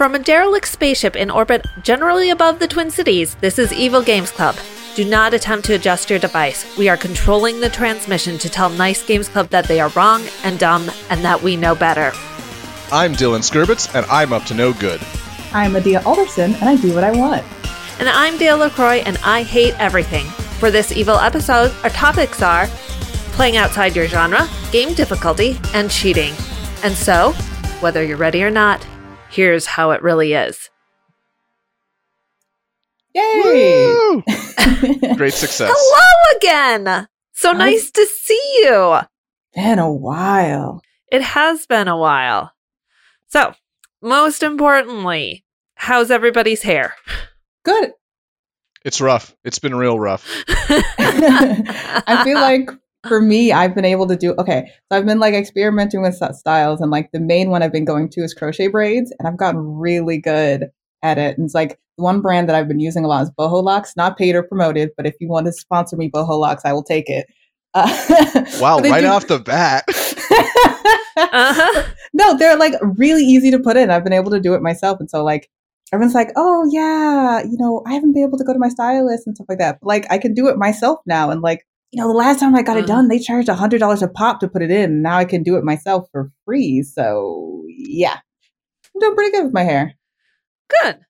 From a derelict spaceship in orbit generally above the Twin Cities, this is Evil Games Club. Do not attempt to adjust your device. We are controlling the transmission to tell Nice Games Club that they are wrong and dumb and that we know better. I'm Dylan Skirbitz, and I'm up to no good. I'm Adia Alderson, and I do what I want. And I'm Dale LaCroix, and I hate everything. For this evil episode, our topics are playing outside your genre, game difficulty, and cheating. And so, whether you're ready or not, here's how it really is. Yay! Great success. Hello again! So Hi. nice to see you. Been a while. It has been a while. So, most importantly, how's everybody's hair? Good. It's rough. It's been real rough. I feel like for me, I've been able to do okay. So I've been like experimenting with styles, and like the main one I've been going to is crochet braids, and I've gotten really good at it. And it's like the one brand that I've been using a lot is Boho Locks, not paid or promoted, but if you want to sponsor me, Boho Locks, I will take it. Uh, Wow, right do- off the bat. uh-huh. no, they're like really easy to put in. I've been able to do it myself. And so like everyone's like, oh yeah, you know, I haven't been able to go to my stylist and stuff like that. But like I can do it myself now. And like, you know, the last time I got it done, mm. they charged a hundred dollars a pop to put it in. Now I can do it myself for free. So yeah. I'm doing pretty good with my hair. Good.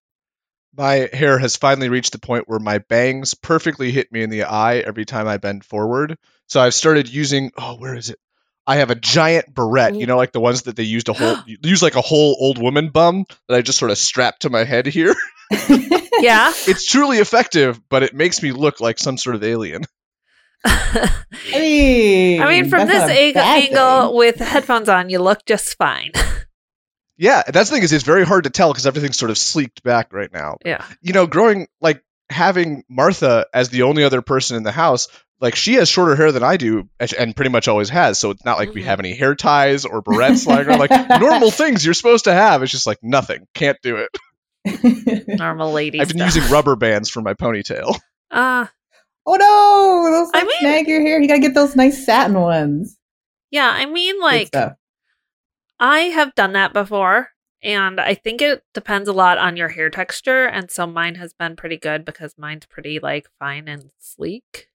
My hair has finally reached the point where my bangs perfectly hit me in the eye every time I bend forward. So I've started using, oh, where is it? I have a giant barrette, you know, like the ones that they used to hold, use like a whole old woman bum that I just sort of strap to my head here. Yeah. It's truly effective, but it makes me look like some sort of alien. I I mean, mean, from this not a ang- bad angle thing. with headphones on, you look just fine. Yeah, that's the thing is it's very hard to tell because everything's sort of sleeked back right now. yeah. you know, growing like having Martha as the only other person in the house, like she has shorter hair than I do, and- and pretty much always has. So it's not like we Mhm. have any hair ties or barrettes lying around, like normal things you're supposed to have. It's just like nothing, can't do it. Normal lady I've been stuff. using rubber bands for my ponytail. Uh, oh no, those I mean- snag your hair. You gotta get those nice satin ones. yeah, I mean, like. I have done that before, and I think it depends a lot on your hair texture. And so mine has been pretty good because mine's pretty like fine and sleek.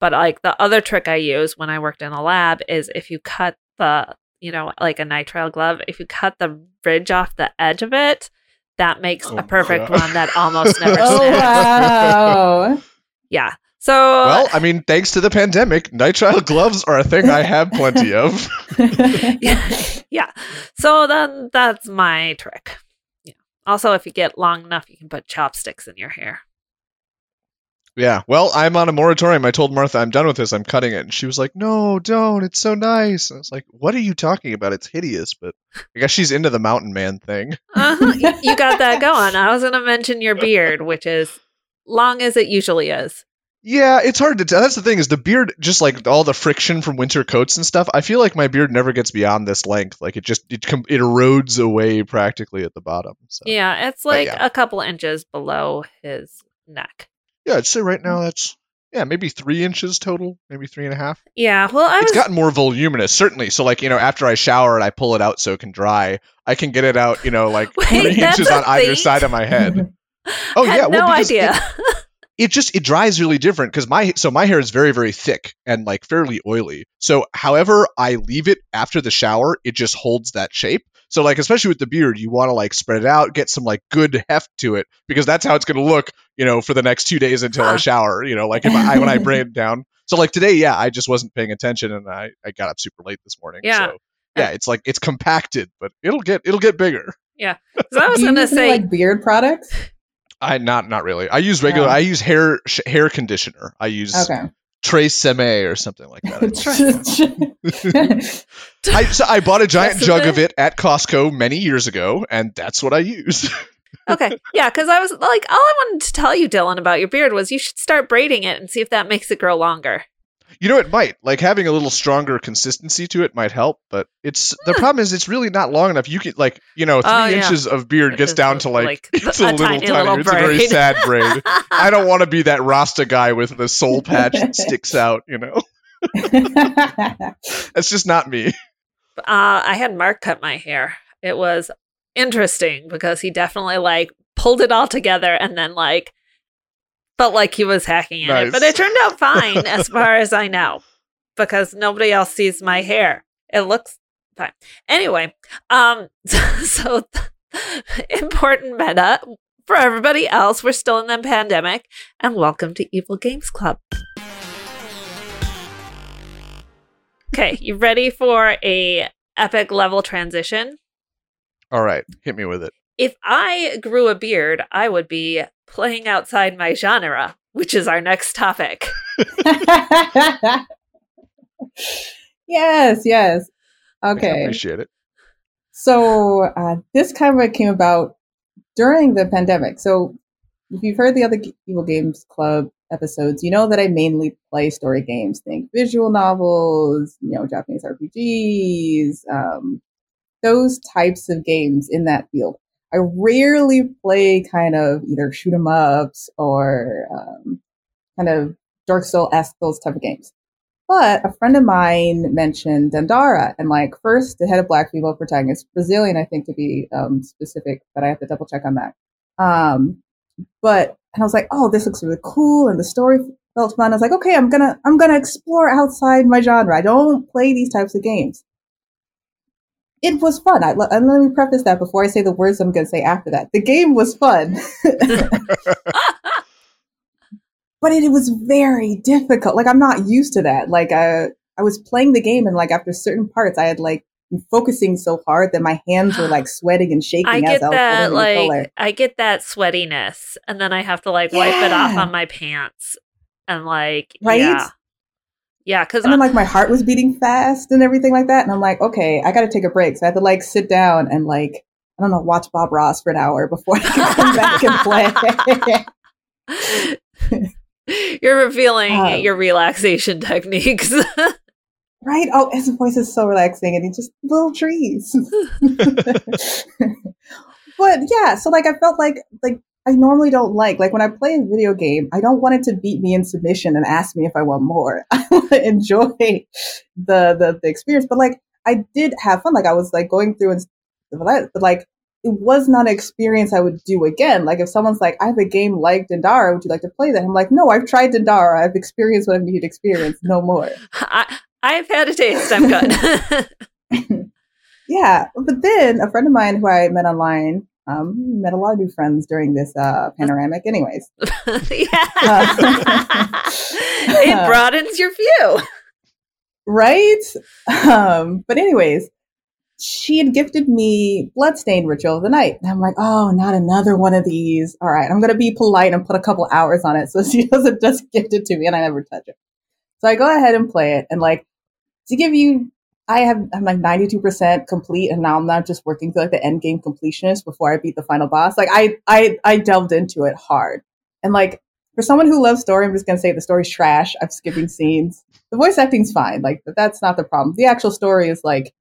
But like the other trick I use when I worked in a lab is if you cut the, you know, like a nitrile glove, if you cut the ridge off the edge of it, that makes Oh, a perfect God. one that almost never Oh wow. Yeah. So Well, I mean, thanks to the pandemic, nitrile gloves are a thing I have plenty of. yeah. yeah. So then that's my trick. Yeah. Also, if you get long enough, you can put chopsticks in your hair. Yeah, well, I'm on a moratorium. I told Martha I'm done with this. I'm cutting it, and she was like, "No, don't. It's so nice." I was like, "What are you talking about? It's hideous." But I guess she's into the mountain man thing. Uh-huh. y- you got that going. I was going to mention your beard, which is long as it usually is. Yeah, it's hard to tell. That's the thing is the beard, just like all the friction from winter coats and stuff. I feel like my beard never gets beyond this length. Like it just it com- it erodes away practically at the bottom. So Yeah, it's like yeah. a couple inches below his neck. yeah, I'd say right now mm. that's yeah maybe three inches total, maybe three and a half. Yeah, well, I It's gotten more voluminous, certainly. So like you know, after I shower and I pull it out so it can dry, I can get it out. You know, like Wait, three inches on either side of my head. Oh yeah, no well, idea. It, it just it dries really different because my so my hair is very very thick and like fairly oily. So however I leave it after the shower, it just holds that shape. So like especially with the beard, you want to like spread it out, get some like good heft to it because that's how it's going to look, you know, for the next two days until I shower. You know, like if I when I braid it down. So like today, yeah, I just wasn't paying attention and I I got up super late this morning. Yeah. So yeah, it's like it's compacted, but it'll get it'll get bigger yeah so I was going to say, like beard products. I not not really. I use regular. Oh. I use hair sh- hair conditioner. I use Okay. TRESemmé or something like that. I so I bought a giant Trace jug of it at Costco many years ago, and that's what I use. okay, yeah, because I was like, all I wanted to tell you, Dylan, about your beard was you should start braiding it and see if that makes it grow longer. You know, it might like having a little stronger consistency to it might help, but it's the problem is it's really not long enough. You can like you know three Oh, yeah. inches of beard gets down to like, like it's a a, little tiny tiny. little it's a very sad braid. I don't want to be that Rasta guy with the soul patch that sticks out. You know, that's just not me. Uh, I had Mark cut my hair. It was interesting because he definitely like pulled it all together and then like felt like he was hacking in it. But it turned out fine as far as I know because nobody else sees my hair. It looks fine. Anyway, um so important meta for everybody else. We're still in the pandemic and welcome to Evil Games Club. Okay, you ready for a epic level transition? All right, hit me with it. If I grew a beard, I would be playing outside my genre, which is our next topic. yes, yes. Okay. I appreciate it. So uh, this kind of came about during the pandemic. So if you've heard the other G- Evil Games Club episodes, you know that I mainly play story games. Think visual novels, you know, Japanese RPGs, um, those types of games in that field. I rarely play kind of either shoot 'em ups or um, kind of Dark Soul esque those type of games. But a friend of mine mentioned Dandara, and like first the head of black female protagonist, Brazilian, I think to be um, specific, but I have to double check on that. Um, but and I was like, oh, this looks really cool, and the story felt fun. I was like, okay, I'm gonna I'm gonna explore outside my genre. I don't play these types of games. It was fun. I, and let me preface that before I say the words I'm gonna say after that. The game was fun. but it, was very difficult. Like I'm not used to that. Like uh, I was playing the game, and like after certain parts, I had like been focusing so hard that my hands were like sweating and shaking I as get I was that like I get that sweatiness and then I have to like wipe it off on my pants and like Right? yeah. Yeah, cuz And then like my heart was beating fast and everything like that, and I'm like, okay, I got to take a break. So I had to like sit down and like I don't know, watch Bob Ross for an hour before I could come back and play. You're revealing Um, your relaxation techniques. Right? Oh, his voice is so relaxing, and he just little trees. but yeah, so like I felt like like I normally don't like like when I play a video game, I don't want it to beat me in submission and ask me if I want more. I want to enjoy the, the the experience. But like I did have fun. Like I was like going through and that, but like it was not an experience I would do again. Like if someone's like, I have a game like Dandara, would you like to play that? I'm like, no, I've tried Dandara. I've experienced what I need to experience. No more. I I've had a taste. I'm good. Yeah, but then a friend of mine who I met online, um, met a lot of new friends during this uh, panoramic. Anyways, yeah. Uh, it broadens your view. right? Um, but anyways, she had gifted me Bloodstained Ritual of the Night, and I'm like, oh, not another one of these. All right, I'm gonna be polite and put a couple hours on it so she doesn't just gift it to me and I never touch it. So I go ahead and play it, and like to give you. I have I'm like 92% complete and now I'm not just working through like the end game completionist before I beat the final boss. Like I I I delved into it hard. And like for someone who loves story, I'm just gonna say the story's trash. I'm skipping scenes. The voice acting's fine. Like that's not the problem. The actual story is like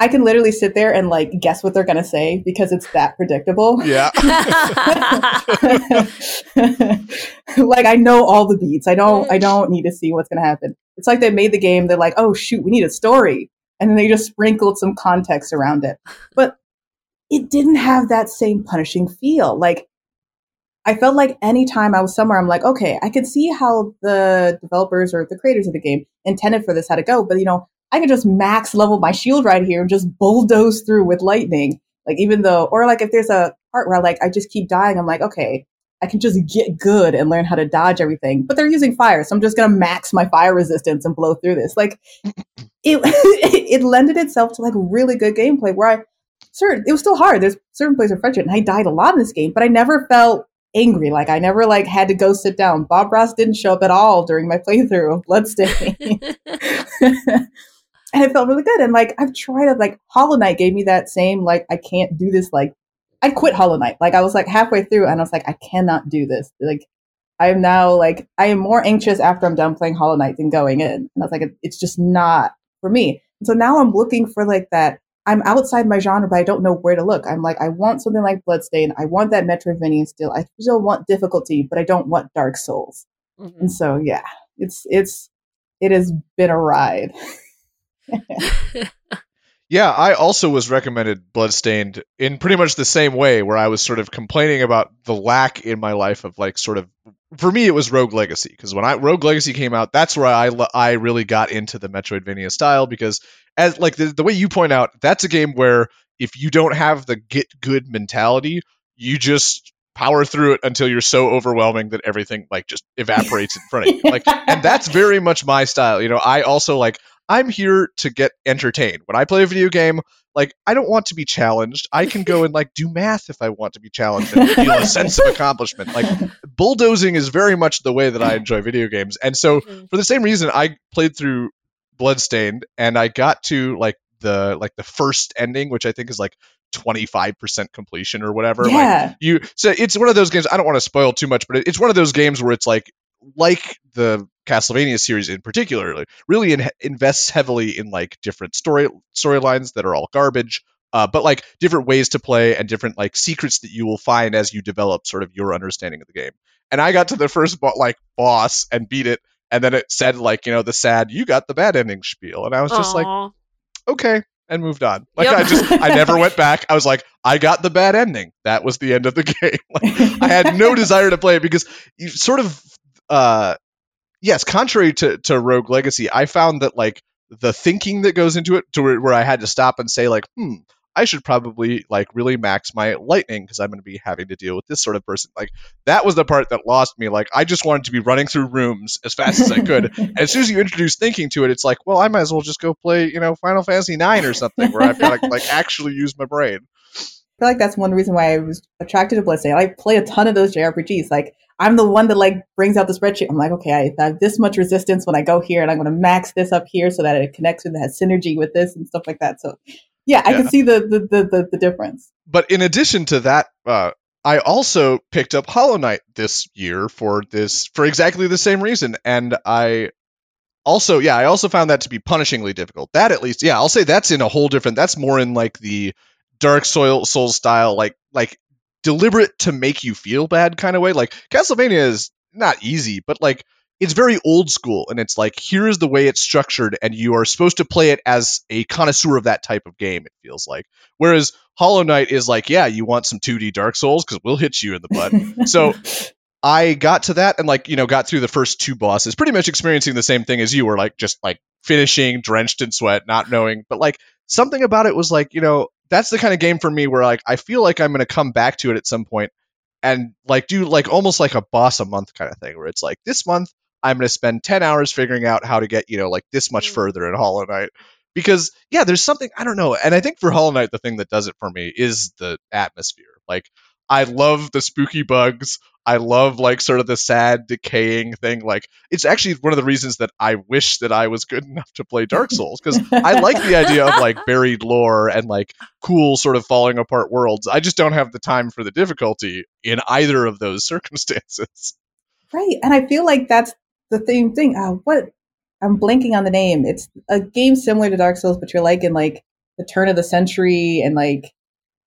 I can literally sit there and like guess what they're gonna say because it's that predictable. Yeah. like I know all the beats. I don't I mm. don't need to see what's gonna happen. It's like they made the game, they're like, oh shoot, we need a story. And then they just sprinkled some context around it. But it didn't have that same punishing feel. Like I felt like anytime I was somewhere, I'm like, okay, I could see how the developers or the creators of the game intended for this how to go, but you know, I could just max level my shield right here and just bulldoze through with lightning. Like even though, or like if there's a part where like I just keep dying, I'm like, okay, I can just get good and learn how to dodge everything. But they're using fire, so I'm just gonna max my fire resistance and blow through this. Like it, it lended itself to like really good gameplay where I certain it was still hard. There's certain places of friendship, and I died a lot in this game, but I never felt angry. Like I never like had to go sit down. Bob Ross didn't show up at all during my playthrough of Bloodstain. and it felt really good. And like I've tried it. like Hollow Knight gave me that same like I can't do this. Like I quit Hollow Knight. Like I was like halfway through and I was like I cannot do this. Like I am now like I am more anxious after I'm done playing Hollow Knight than going in. And I was like it's just not for me. And so now I'm looking for like that. I'm outside my genre, but I don't know where to look. I'm like, I want something like Bloodstain. I want that Metroidvania still. I still want difficulty, but I don't want Dark Souls. Mhm. And so, yeah, it's it's it has been a ride. Yeah, I also was recommended Bloodstained in pretty much the same way, where I was sort of complaining about the lack in my life of like sort of. For me, it was Rogue Legacy because when I Rogue Legacy came out, that's where I I really got into the Metroidvania style because as like the, the way you point out, that's a game where if you don't have the get good mentality, you just power through it until you're so overwhelming that everything like just evaporates in front of you. Like and that's very much my style. You know, I also like I'm here to get entertained. When I play a video game, like I don't want to be challenged. I can go and like do math if I want to be challenged and feel a sense of accomplishment. Like bulldozing is very much the way that I enjoy video games. And so Mhm. for the same reason I played through Bloodstained and I got to like the like the first ending, which I think is like 25% completion or whatever. Like yeah. you so it's one of those games i don't want to spoil too much but it's one of those games where it's like like the castlevania series in particular really in, invests heavily in like different story storylines that are all garbage uh, but like different ways to play and different like secrets that you will find as you develop sort of your understanding of the game. And i got to the first bo- like boss and beat it and then it said like you know the sad you got the bad ending spiel and i was just like okay and moved on. Like Yep. i just i never went back. I was like i got the bad ending. That was the end of the game. Like i had no desire to play it because you sort of uh yes contrary to to rogue legacy i found that like the thinking that goes into it to where, where i had to stop and say like hmm i should probably like really max my lightning because i'm going to be having to deal with this sort of person. Like that was the part that lost me. Like i just wanted to be running through rooms as fast as i could. And as soon as you introduce thinking to it, it's like, well, I might as well just go play, you know, Final Fantasy Nine or something where I've got to like actually use my brain. I feel like that's one reason why I was attracted to Bloodstained. I play a ton of those JRPGs. Like I'm the one that like brings out the spreadsheet. I'm like, okay, I have this much resistance when I go here, and I'm going to max this up here so that it connects with, it has synergy with this and stuff like that. So, yeah, I Yeah. can see the the, the the the difference. But in addition to that, uh, I also picked up Hollow Knight this year for this for exactly the same reason, and I also, yeah, I also found that to be punishingly difficult. That at least, yeah, I'll say that's in a whole different. That's more in like the Dark Soul Souls style, like like deliberate to make you feel bad kind of way. Like Castlevania is not easy, but like it's very old school, and it's like here's the way it's structured, and you are supposed to play it as a connoisseur of that type of game. It feels like, whereas Hollow Knight is like, yeah, you want some 2D Dark Souls because we'll hit you in the butt. So I got to that and like you know got through the first two bosses, pretty much experiencing the same thing as you were, like just like finishing drenched in sweat, not knowing, but like something about it was like you know that's the kind of game for me where like I feel like I'm gonna come back to it at some point and like do like almost like a boss a month kind of thing where it's like this month I'm gonna spend ten hours figuring out how to get you know like this much Mm. further in Hollow Knight because yeah there's something I don't know and I think for Hollow Knight the thing that does it for me is the atmosphere like I love the spooky bugs I love like sort of the sad decaying thing. Like it's actually one of the reasons that I wish that I was good enough to play Dark Souls because I like the idea of like buried lore and like cool sort of falling apart worlds. I just don't have the time for the difficulty in either of those circumstances. Right. And I feel like that's the same thing. Uh, what I'm blanking on the name. It's a game similar to Dark Souls, but you're like in like the turn of the century and like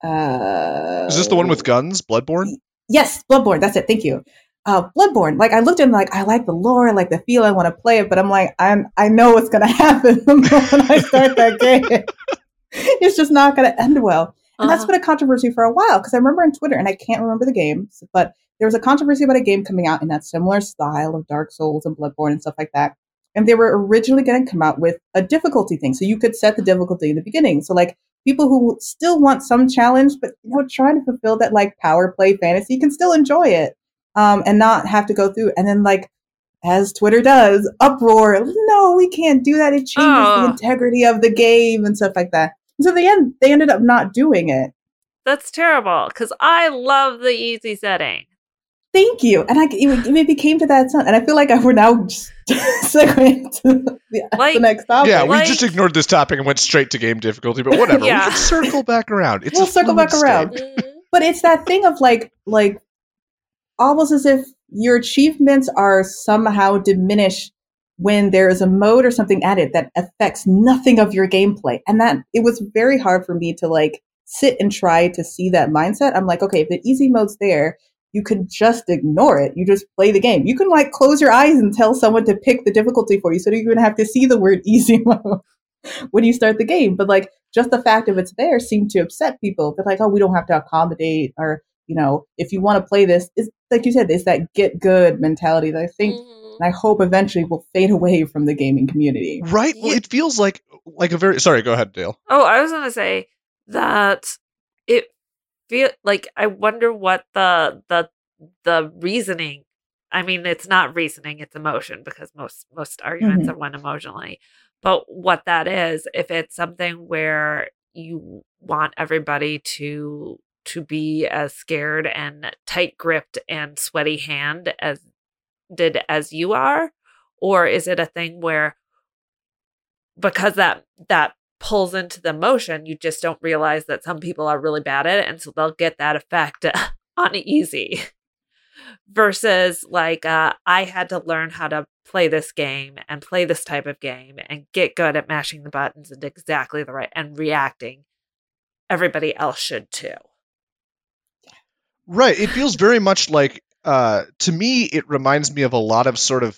uh Is this the one with guns, Bloodborne? Yes, Bloodborne. That's it. Thank you. Uh, Bloodborne. Like I looked at it, like I like the lore, I like the feel, I want to play it, but I'm like, I'm I know what's gonna happen the moment I start that game. it's just not gonna end well. And that's Uh-huh. been a controversy for a while because I remember on Twitter, and I can't remember the games, but there was a controversy about a game coming out in that similar style of Dark Souls and Bloodborne and stuff like that. And they were originally going to come out with a difficulty thing. So you could set the difficulty in the beginning. So, like, people who still want some challenge, but, you know, trying to fulfill that, like, power play fantasy can still enjoy it um, and not have to go through. And then, like, as Twitter does, uproar. No, we can't do that. It changes Oh. the integrity of the game and stuff like that. And so, the end, they ended up not doing it. That's terrible because I love the easy setting. Thank you. And I, it, it became to that son, and I feel like I, we're now just segueing to the, Like- the next topic. Yeah, we like- just ignored this topic and went straight to game difficulty, but whatever. Yeah. We can circle back around. It's We'll a circle fluid back around. state. Mm-hmm. but it's that thing of like, like almost as if your achievements are somehow diminished when there is a mode or something added that affects nothing of your gameplay. And that it was very hard for me to like sit and try to see that mindset. I'm like, okay, if the easy mode's there, you can just ignore it. You just play the game. You can like close your eyes and tell someone to pick the difficulty for you so you don't even have to see the word easy mode when you start the game. But like just the fact of it's there seemed to upset people. They're like, oh, we don't have to accommodate, or you know, if you want to play this, it's like you said, it's that get good mentality that I think. Mhm. And I hope eventually will fade away from the gaming community. Right? Well, it feels like like a very sorry. Go ahead, Dale. Oh, I was gonna say that it feel like I wonder what the the the reasoning. I mean, it's not reasoning; it's emotion because most most arguments Mhm. are won emotionally. But what that is, if it's something where you want everybody to to be as scared and tight gripped and sweaty hand as did as you are, or is it a thing where because that that pulls into the motion, you just don't realize that some people are really bad at it, and so they'll get that effect on easy. Versus like uh, I had to learn how to play this game and play this type of game and get good at mashing the buttons and exactly the right and reacting. Everybody else should too. Right. It feels very much like uh to me it reminds me of a lot of sort of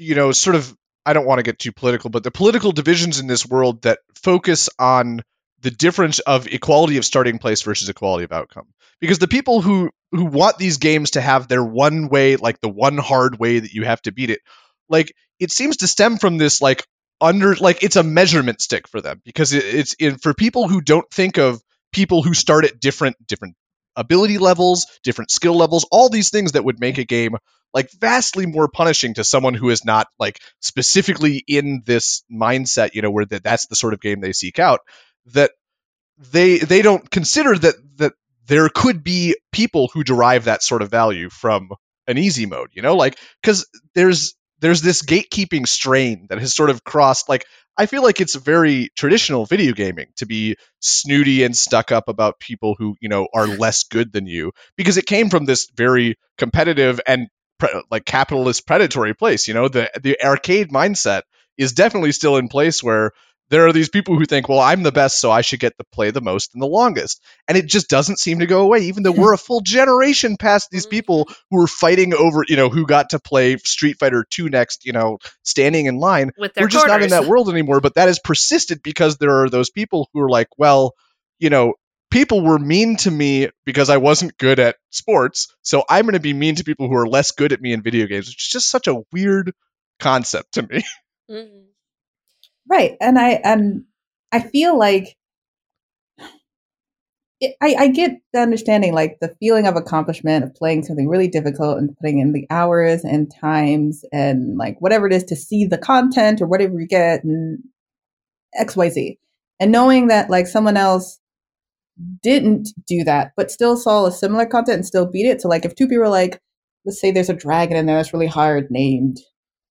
you know, sort of I don't want to get too political, but the political divisions in this world that focus on the difference of equality of starting place versus equality of outcome. Because the people who who want these games to have their one way, like the one hard way that you have to beat it, like it seems to stem from this like under like it's a measurement stick for them because it, it's in for people who don't think of people who start at different different ability levels, different skill levels, all these things that would make a game like vastly more punishing to someone who is not like specifically in this mindset, you know, where that that's the sort of game they seek out. That they they don't consider that that there could be people who derive that sort of value from an easy mode, you know, like because there's there's this gatekeeping strain that has sort of crossed like I feel like it's very traditional video gaming to be snooty and stuck up about people who, you know, are less good than you because it came from this very competitive and pre- like capitalist predatory place, you know, the the arcade mindset is definitely still in place where there are these people who think, well, I'm the best, so I should get to play the most and the longest. And it just doesn't seem to go away, even though we're a full generation past these people who were fighting over, you know, who got to play Street Fighter 2 next, you know, standing in line With their we're just not in that world anymore but that has persisted because there are those people who are like well you know people were mean to me because i wasn't good at sports so i'm going to be mean to people who are less good at me in video games which is just such a weird concept to me Mhm. Right. And I and I feel like it, I, I get the understanding, like the feeling of accomplishment of playing something really difficult and putting in the hours and times and like whatever it is to see the content or whatever you get and XYZ. And knowing that like someone else didn't do that, but still saw a similar content and still beat it. So like if two people like, let's say there's a dragon in there that's really hard named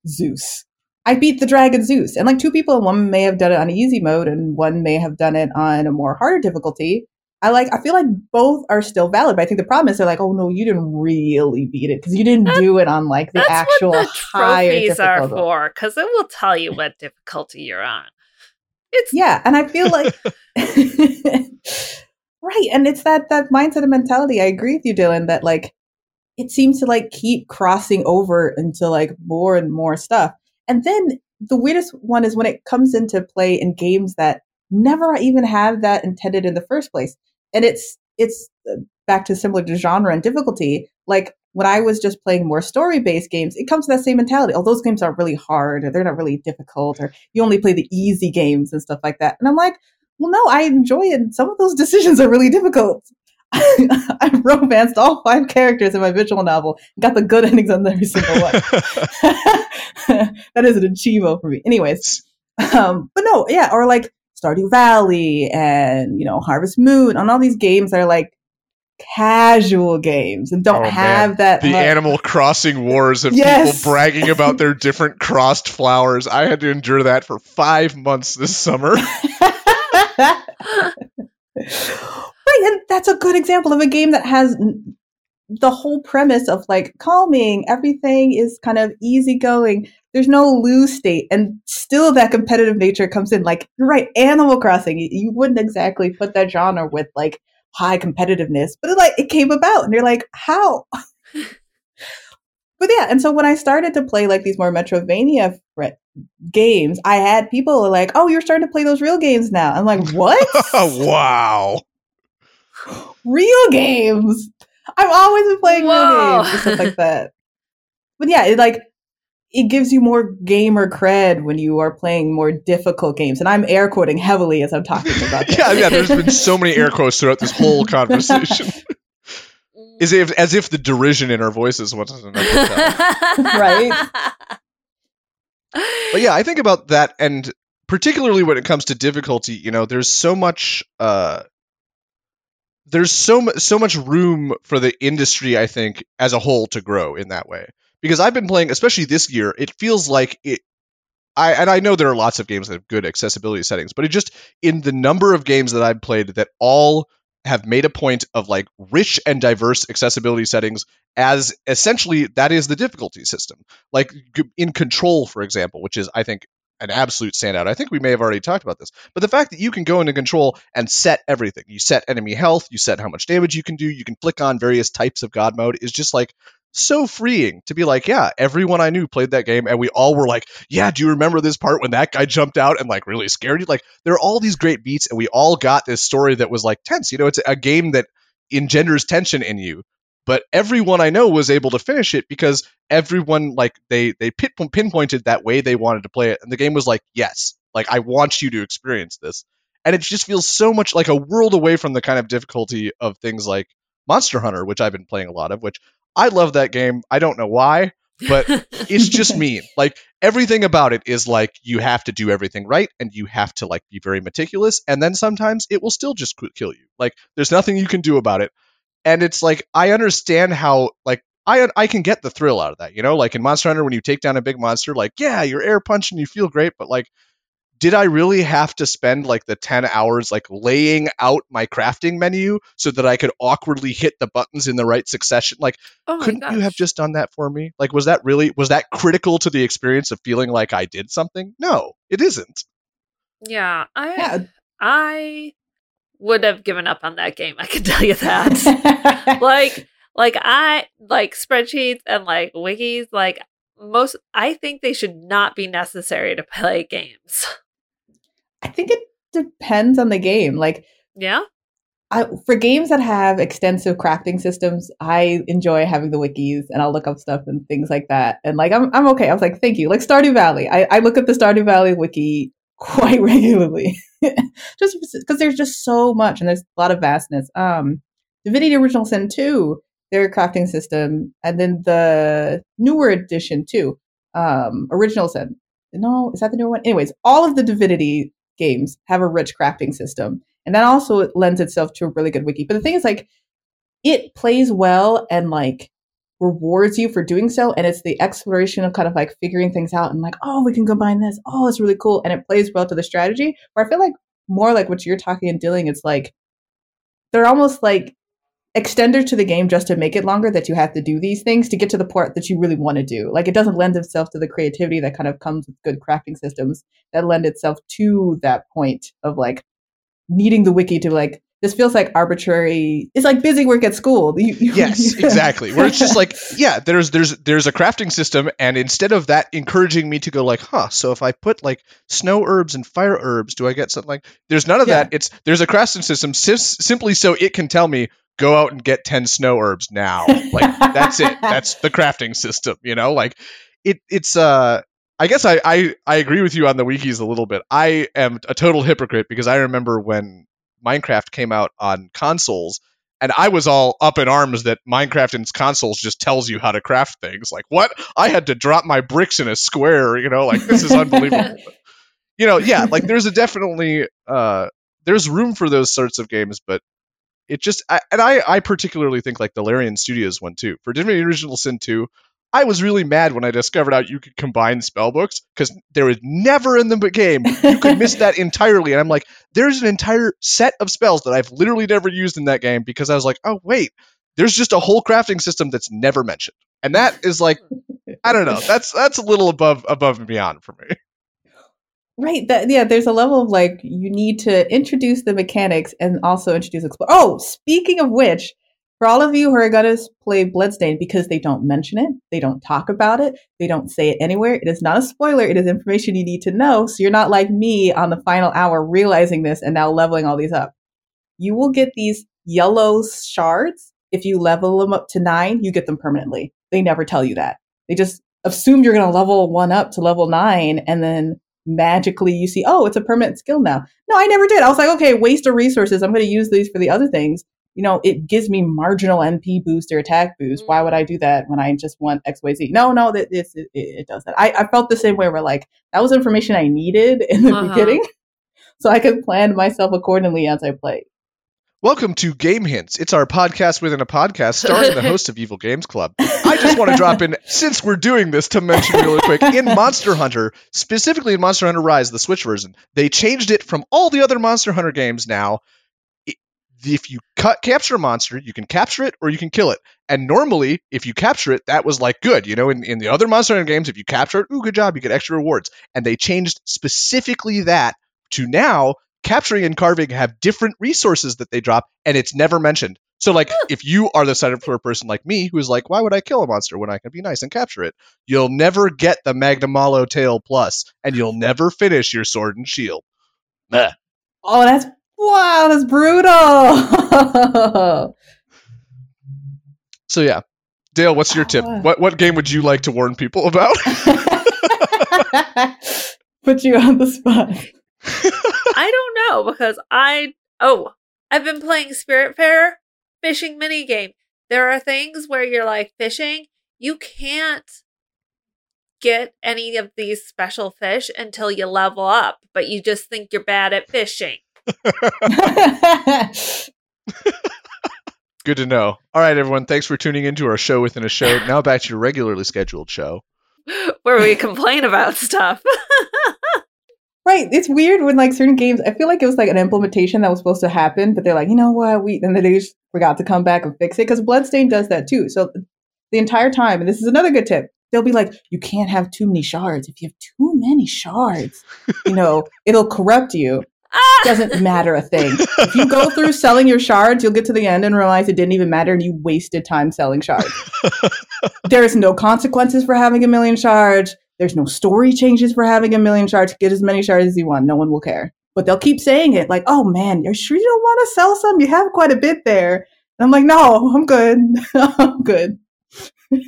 Zeus. I beat the dragon Zeus. And like two people, one may have done it on easy mode and one may have done it on a more harder difficulty. I like I feel like both are still valid, but I think the problem is they're like, oh no, you didn't really beat it because you didn't That- do it on like the That's actual what the trophies are for, because it will tell you what difficulty you're on. It's Yeah, and I feel like right, and it's that that mindset and mentality. I agree with you, Dylan. That like it seems to like keep crossing over into like more and more stuff, and then the weirdest one is when it comes into play in games that never even have that intended in the first place, and it's it's uh, back to similar to genre and difficulty. Like when I was just playing more story based games, it comes to that same mentality. Oh, those games aren't really hard, or they're not really difficult, or you only play the easy games and stuff like that. And I'm like, well, no, I enjoy it. Some of those decisions are really difficult. I romanced all five characters in my visual novel, got the good endings on every single one. that is an achievement for me. Anyways, um, but no, yeah, or like Stardew Valley and you know Harvest Moon, on all these games that are like casual games and don't Oh, man. have that the much- animal crossing wars of Yes. people bragging about their different crossed flowers i had to endure that for five months this summer and that's a good example of a game that has the whole premise of like calming, everything is kind of easygoing. There's no lose state, and still that competitive nature comes in. Like you're right, Animal Crossing, you, wouldn't exactly put that genre with like high competitiveness, but it like it came about, and you're like, how? but yeah, and so when I started to play like these more Metroidvania games, I had people like, "Oh, you're starting to play those real games now." I'm like, "What? wow. Real games? I've always been playing Whoa. real games and stuff like that." But yeah, it like it gives you more gamer cred when you are playing more difficult games, and I'm air quoting heavily as I'm talking about this. Yeah, yeah. There's been so many air quotes throughout this whole conversation. As if, as if the derision in our voices wasn't enough. Right? But yeah, I think about that, and particularly when it comes to difficulty, you know, there's so much, uh, there's so so much room for the industry, I think, as a whole to grow in that way. Because I've been playing, especially this year, it feels like it. I and I know there are lots of games that have good accessibility settings, but it just in the number of games that I've played that all have made a point of like rich and diverse accessibility settings as essentially that is the difficulty system like in control for example which is i think an absolute standout. I think we may have already talked about this but the fact that you can go into control and set everything. You set enemy health you set how much damage you can do you can flick on various types of god mode is just like so freeing to be like yeah everyone i knew played that game and we all were like yeah do you remember this part when that guy jumped out and like really scared you? Like there are all these great beats and we all got this story that was like tense. You know it's a game that engenders tension in you but everyone I know was able to finish it because everyone like they they pinpointed that way they wanted to play it, and the game was like, yes, like I want you to experience this, and it just feels so much like a world away from the kind of difficulty of things like Monster Hunter, which I've been playing a lot of, which I love that game. I don't know why, but it's just mean. Like everything about it is like you have to do everything right and you have to like be very meticulous and then sometimes it will still just kill you. Like there's nothing you can do about it. And it's like I understand how like I I can get the thrill out of that, you know? Like in Monster Hunter when you take down a big monster like yeah, you're air punching, you feel great, but like did I really have to spend like the 10 hours like laying out my crafting menu so that I could awkwardly hit the buttons in the right succession? Like oh couldn't you have just done that for me? Like, was that really was that critical to the experience of feeling like I did something? No, it isn't. Yeah, I Yeah. I would have given up on that game. I can tell you that. like like I like spreadsheets and like wikis like most I think they should not be necessary to play games. I think it depends on the game. Like Yeah? I, for games that have extensive crafting systems, I enjoy having the wikis and I'll look up stuff and things like that. And like I'm I'm okay. I was like, thank you. Like Stardew Valley. I, I look at the Stardew Valley wiki quite regularly. just because there's just so much and there's a lot of vastness. Um Divinity Original Sin 2, their crafting system, and then the newer edition too. Um Original Sin. No, is that the newer one? Anyways, all of the Divinity games have a rich crafting system and that also lends itself to a really good wiki but the thing is like it plays well and like rewards you for doing so and it's the exploration of kind of like figuring things out and like oh we can combine this. Oh it's really cool. And it plays well to the strategy where i feel like more like what you're talking and dealing it's like they're almost like extenders to the game just to make it longer that you have to do these things to get to the part that you really want to do. Like it doesn't lend itself to the creativity that kind of comes with good crafting systems that lend itself to that point of like needing the wiki to like this feels like arbitrary it's like busy work at school You- you- Yes, exactly. Where it's just like, yeah, there's there's there's a crafting system, and instead of that encouraging me to go like, huh, so if I put like snow herbs and fire herbs, do I get something like? There's none of Yeah. that. It's there's a crafting system sis- simply so it can tell me go out and get ten snow herbs now. Like that's it. That's the crafting system. You know, like it it's uh. I guess I, I, I agree with you on the wikis a little bit. I am a total hypocrite because I remember when Minecraft came out on consoles, and I was all up in arms that Minecraft and its consoles just tells you how to craft things. Like, what? I had to drop my bricks in a square, you know, like this is unbelievable. you know, yeah, like there's a definitely uh there's room for those sorts of games, but it just I, and I I particularly think like the Larian Studios one too. For Divinity Original Sin 2, I was really mad when I discovered out you could combine spell books because there was never in the game you could miss that entirely. And I'm like, there's an entire set of spells that I've literally never used in that game because I was like, oh wait, there's just a whole crafting system that's never mentioned, and that is like, I don't know, that's that's a little above above and beyond for me. right that yeah there's a level of like you need to introduce the mechanics and also introduce explore oh speaking of which For all of you who are going to play Bloodstained because they don't mention it, they don't talk about it, they don't say it anywhere, it is not a spoiler. It is information you need to know. So you're not like me on the final hour realizing this and now leveling all these up. You will get these yellow shards. If you level them up to nine, you get them permanently. They never tell you that. They just assume you're going to level one up to level nine and then magically you see, oh, it's a permanent skill now. No, I never did. I was like, okay, waste of resources. I'm going to use these for the other things you know, it gives me marginal MP boost or attack boost. Why would I do that when I just want XYZ? No, no, that it, it, it, does that. I, I felt the same way where like that was information I needed in the uh-huh. beginning. So I could plan myself accordingly as I play. Welcome to Game Hints. It's our podcast within a podcast starring the host of Evil Games Club. I just want to drop in, since we're doing this, to mention really quick in Monster Hunter, specifically in Monster Hunter Rise, the Switch version, they changed it from all the other Monster Hunter games now if you cut capture a monster, you can capture it or you can kill it. And normally, if you capture it, that was like good. You know, in, in the other Monster Hunter games, if you capture it, ooh, good job, you get extra rewards. And they changed specifically that to now capturing and carving have different resources that they drop, and it's never mentioned. So, like, if you are the setup for a person like me who's like, why would I kill a monster when I can be nice and capture it? You'll never get the Magnamalo Tail Plus, and you'll never finish your Sword and Shield. Meh. Oh, that's Wow, that's brutal. so yeah, Dale, what's your tip? What what game would you like to warn people about? Put you on the spot. I don't know because I oh I've been playing Spiritfarer fishing mini game. There are things where you're like fishing, you can't get any of these special fish until you level up, but you just think you're bad at fishing. Good to know. All right, everyone. Thanks for tuning into our show within a show. Now back to your regularly scheduled show. Where we complain about stuff. right. It's weird when like certain games I feel like it was like an implementation that was supposed to happen, but they're like, you know what, we and then they just forgot to come back and fix it. Because Bloodstain does that too. So the entire time, and this is another good tip, they'll be like, you can't have too many shards. If you have too many shards, you know, it'll corrupt you Ah! doesn't matter a thing. If you go through selling your shards, you'll get to the end and realize it didn't even matter and you wasted time selling shards. There's no consequences for having a million shards. There's no story changes for having a million shards. Get as many shards as you want. No one will care. But they'll keep saying it like, oh man, you're sure you don't want to sell some? You have quite a bit there. And I'm like, no, I'm good. I'm good.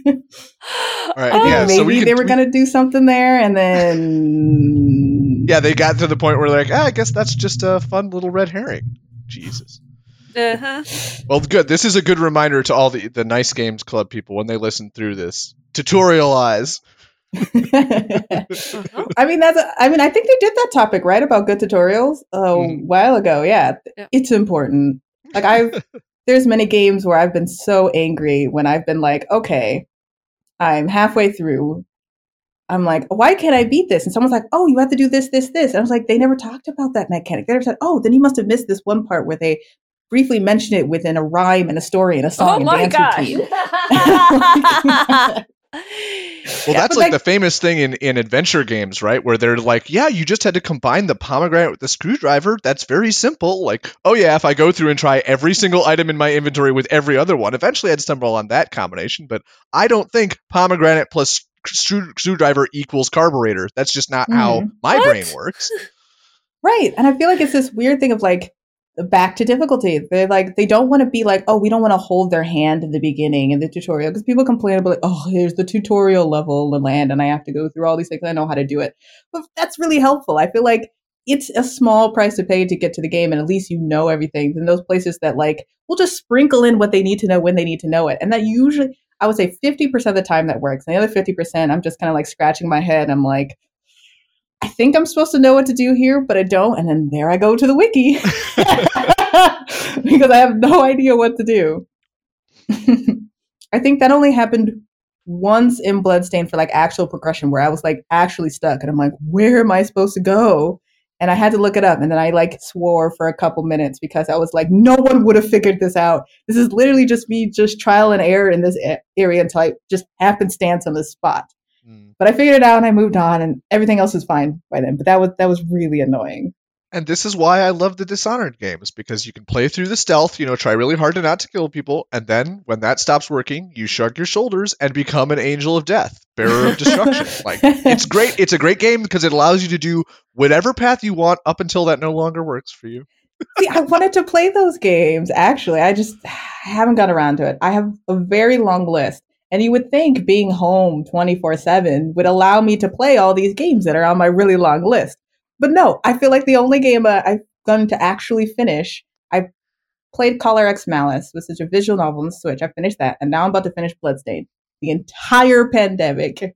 All right, yeah, maybe so we they were going to do something there and then yeah, they got to the point where they're like, ah, I guess that's just a fun little red herring. Jesus. Uh-huh. Well, good. This is a good reminder to all the, the Nice Games Club people when they listen through this. Tutorialize. I mean, that's. A, I mean, I think they did that topic right about good tutorials a mm. while ago. Yeah, yeah, it's important. Like I've, there's many games where I've been so angry when I've been like, okay, I'm halfway through. I'm like, why can't I beat this? And someone's like, oh, you have to do this, this, this. And I was like, they never talked about that mechanic. They never said, oh, then you must have missed this one part where they briefly mention it within a rhyme and a story and a song oh and dance routine. well, that's like, the famous thing in, in adventure games, right? Where they're like, yeah, you just had to combine the pomegranate with the screwdriver. That's very simple. Like, oh, yeah, if I go through and try every single item in my inventory with every other one, eventually I'd stumble on that combination. But I don't think pomegranate plus screwdriver equals carburetor. That's just not mm. how mm-hmm. my what? brain works. Right. And I feel like it's this weird thing of like back to difficulty. They're like they don't want to be like, oh, we don't want to hold their hand in the beginning in the tutorial because people complain about like, oh, here's the tutorial level land and I have to go through all these things. I know how to do it. But that's really helpful. I feel like it's a small price to pay to get to the game and at least you know everything. And those places that like will just sprinkle in what they need to know when they need to know it. And that usually I would say 50% of the time that works. And the other 50%, I'm just kind of like scratching my head. I'm like, I think I'm supposed to know what to do here, but I don't. And then there I go to the wiki because I have no idea what to do. I think that only happened once in Bloodstain for like actual progression where I was like actually stuck and I'm like, where am I supposed to go? and I had to look it up. And then I like swore for a couple minutes because I was like, no one would have figured this out. This is literally just me, just trial and error in this area until I just happenstance on this spot. Mm. But I figured it out and I moved on, and everything else was fine by then. But that was that was really annoying. And this is why I love the Dishonored games because you can play through the stealth, you know, try really hard to not to kill people, and then when that stops working, you shrug your shoulders and become an angel of death, bearer of destruction. like it's great. It's a great game because it allows you to do whatever path you want up until that no longer works for you. See, I wanted to play those games. Actually, I just haven't got around to it. I have a very long list, and you would think being home twenty four seven would allow me to play all these games that are on my really long list. But no, I feel like the only game uh, I've gone to actually finish, I played Collar X Malice, which is a visual novel on the Switch. I finished that, and now I'm about to finish Bloodstained. The entire pandemic,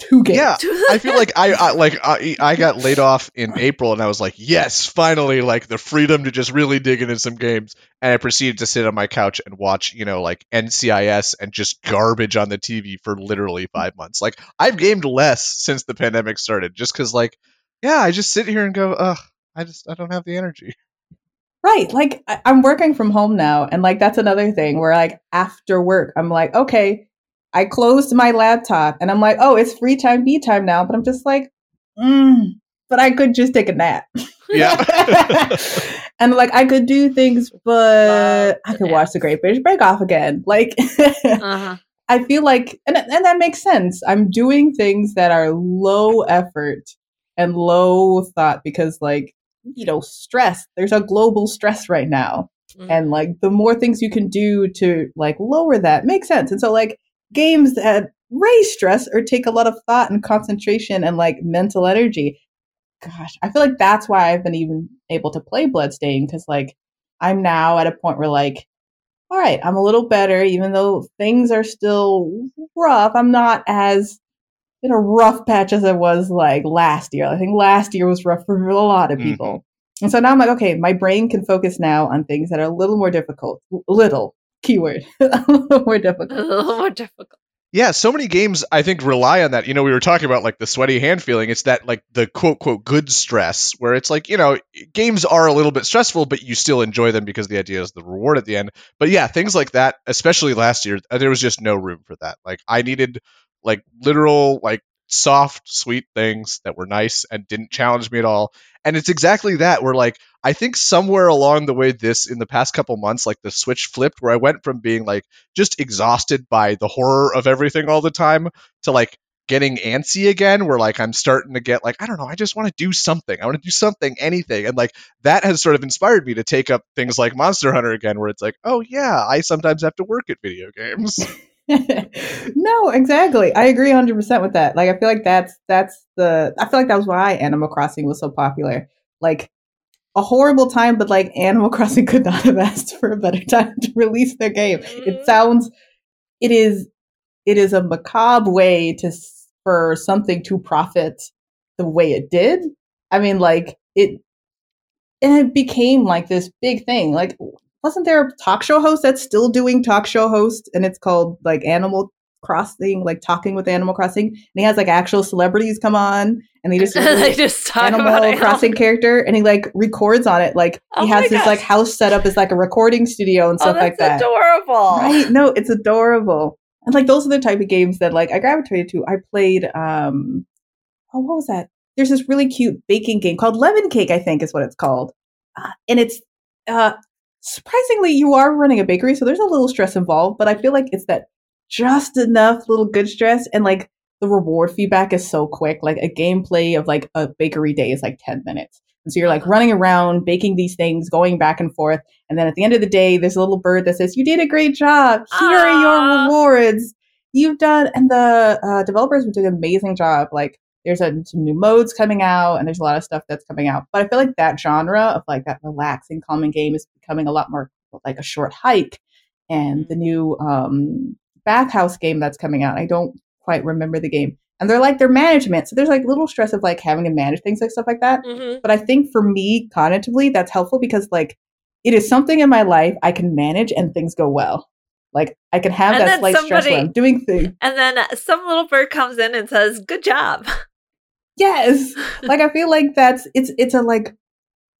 two games. Yeah, I feel like I, I like I, I got laid off in April, and I was like, yes, finally, like the freedom to just really dig into some games. And I proceeded to sit on my couch and watch, you know, like NCIS and just garbage on the TV for literally five months. Like I've gamed less since the pandemic started, just because like yeah, I just sit here and go, ugh, I just I don't have the energy. Right. Like I- I'm working from home now, and like that's another thing where like after work, I'm like, okay, I closed my laptop, and I'm like, oh, it's free time, me time now. But I'm just like, mm, but I could just take a nap. Yeah. and like I could do things, but I could Yeah. watch the Great British Bake Off again. Like uh-huh. I feel like, and and that makes sense. I'm doing things that are low effort and low thought because, like, you know, stress. There's a global stress right now, Mm-hmm. and like the more things you can do to like lower that makes sense. And so, like, games that raise stress or take a lot of thought and concentration and like mental energy. Gosh, I feel like that's why I've been even able to play Bloodstain because, like, I'm now at a point where like all right, I'm a little better, even though things are still rough. I'm not as in a rough patch as I was like last year. I think last year was rough for a lot of mm-hmm. people. And so now I'm like, okay, my brain can focus now on things that are a little more difficult. Little keyword, a little more a difficult. little more difficult. Yeah, so many games I think rely on that. You know, we were talking about like the sweaty hand feeling. It's that like the quote quote good stress where it's like, you know, games are a little bit stressful, but you still enjoy them because the idea is the reward at the end. But yeah, things like that, especially last year, uh, there was just no room for that. Like I needed like literal like soft, sweet things that were nice and didn't challenge me at all. And it's exactly that where like I think somewhere along the way this in the past couple months like the switch flipped where I went from being like just exhausted by the horror of everything all the time to like getting antsy again where like I'm starting to get like I don't know I just want to do something I want to do something anything and like that has sort of inspired me to take up things like Monster Hunter again where it's like oh yeah I sometimes have to work at video games no, exactly. I agree 100% with that. Like I feel like that's that's the I feel like that was why Animal Crossing was so popular. Like a horrible time but like Animal Crossing could not have asked for a better time to release their game. Mhm. It sounds it is it is a macabre way to for something to profit the way it did. I mean like it and it became like this big thing. Like wasn't there a talk show host that's still doing talk show host and it's called like Animal Crossing, like talking with Animal Crossing, and he has like actual celebrities come on and they just they just talk Animal about Animal Crossing character and he like records on it. Like Oh he has his like house set up as like a recording studio and Oh, stuff that's like that. adorable. Right? No, it's adorable. And like those are the type of games that like I gravitated to. I played um oh what was that? There's this really cute baking game called Lemon Cake, I think is what it's called. Uh, and it's uh surprisingly you are running a bakery, so there's a little stress involved, but I feel like it's that just enough little good stress and like the reward feedback is so quick. Like a gameplay of like a bakery day is like 10 minutes. And so you're like running around, baking these things, going back and forth. And then at the end of the day, there's a little bird that says, You did a great job. Here are your rewards. You've done, and the uh, developers doing an amazing job. Like, there's a, some new modes coming out, and there's a lot of stuff that's coming out. But I feel like that genre of like that relaxing, calming game is becoming a lot more like a short hike. And the new um, bathhouse game that's coming out, I don't quite remember the game. And they're like their management. So there's like little stress of like having to manage things like stuff like that. Mhm. But I think for me, cognitively, that's helpful because like it is something in my life I can manage and things go well. Like I can have And that slight stress when I'm doing things. And then some little bird comes in and says, "Good job." Yes. like I feel like that's it's it's a like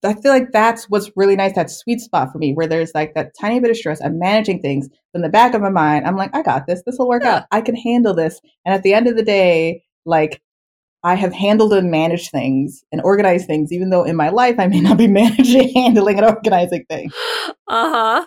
I feel like that's what's really nice, that sweet spot for me, where there's like that tiny bit of stress. I'm managing things. In the back of my mind, I'm like, I got this. This will work Yeah. out. I can handle this. And at the end of the day, like I have handled and managed things and organized things, even though in my life I may not be managing, handling, and organizing things. Uh huh.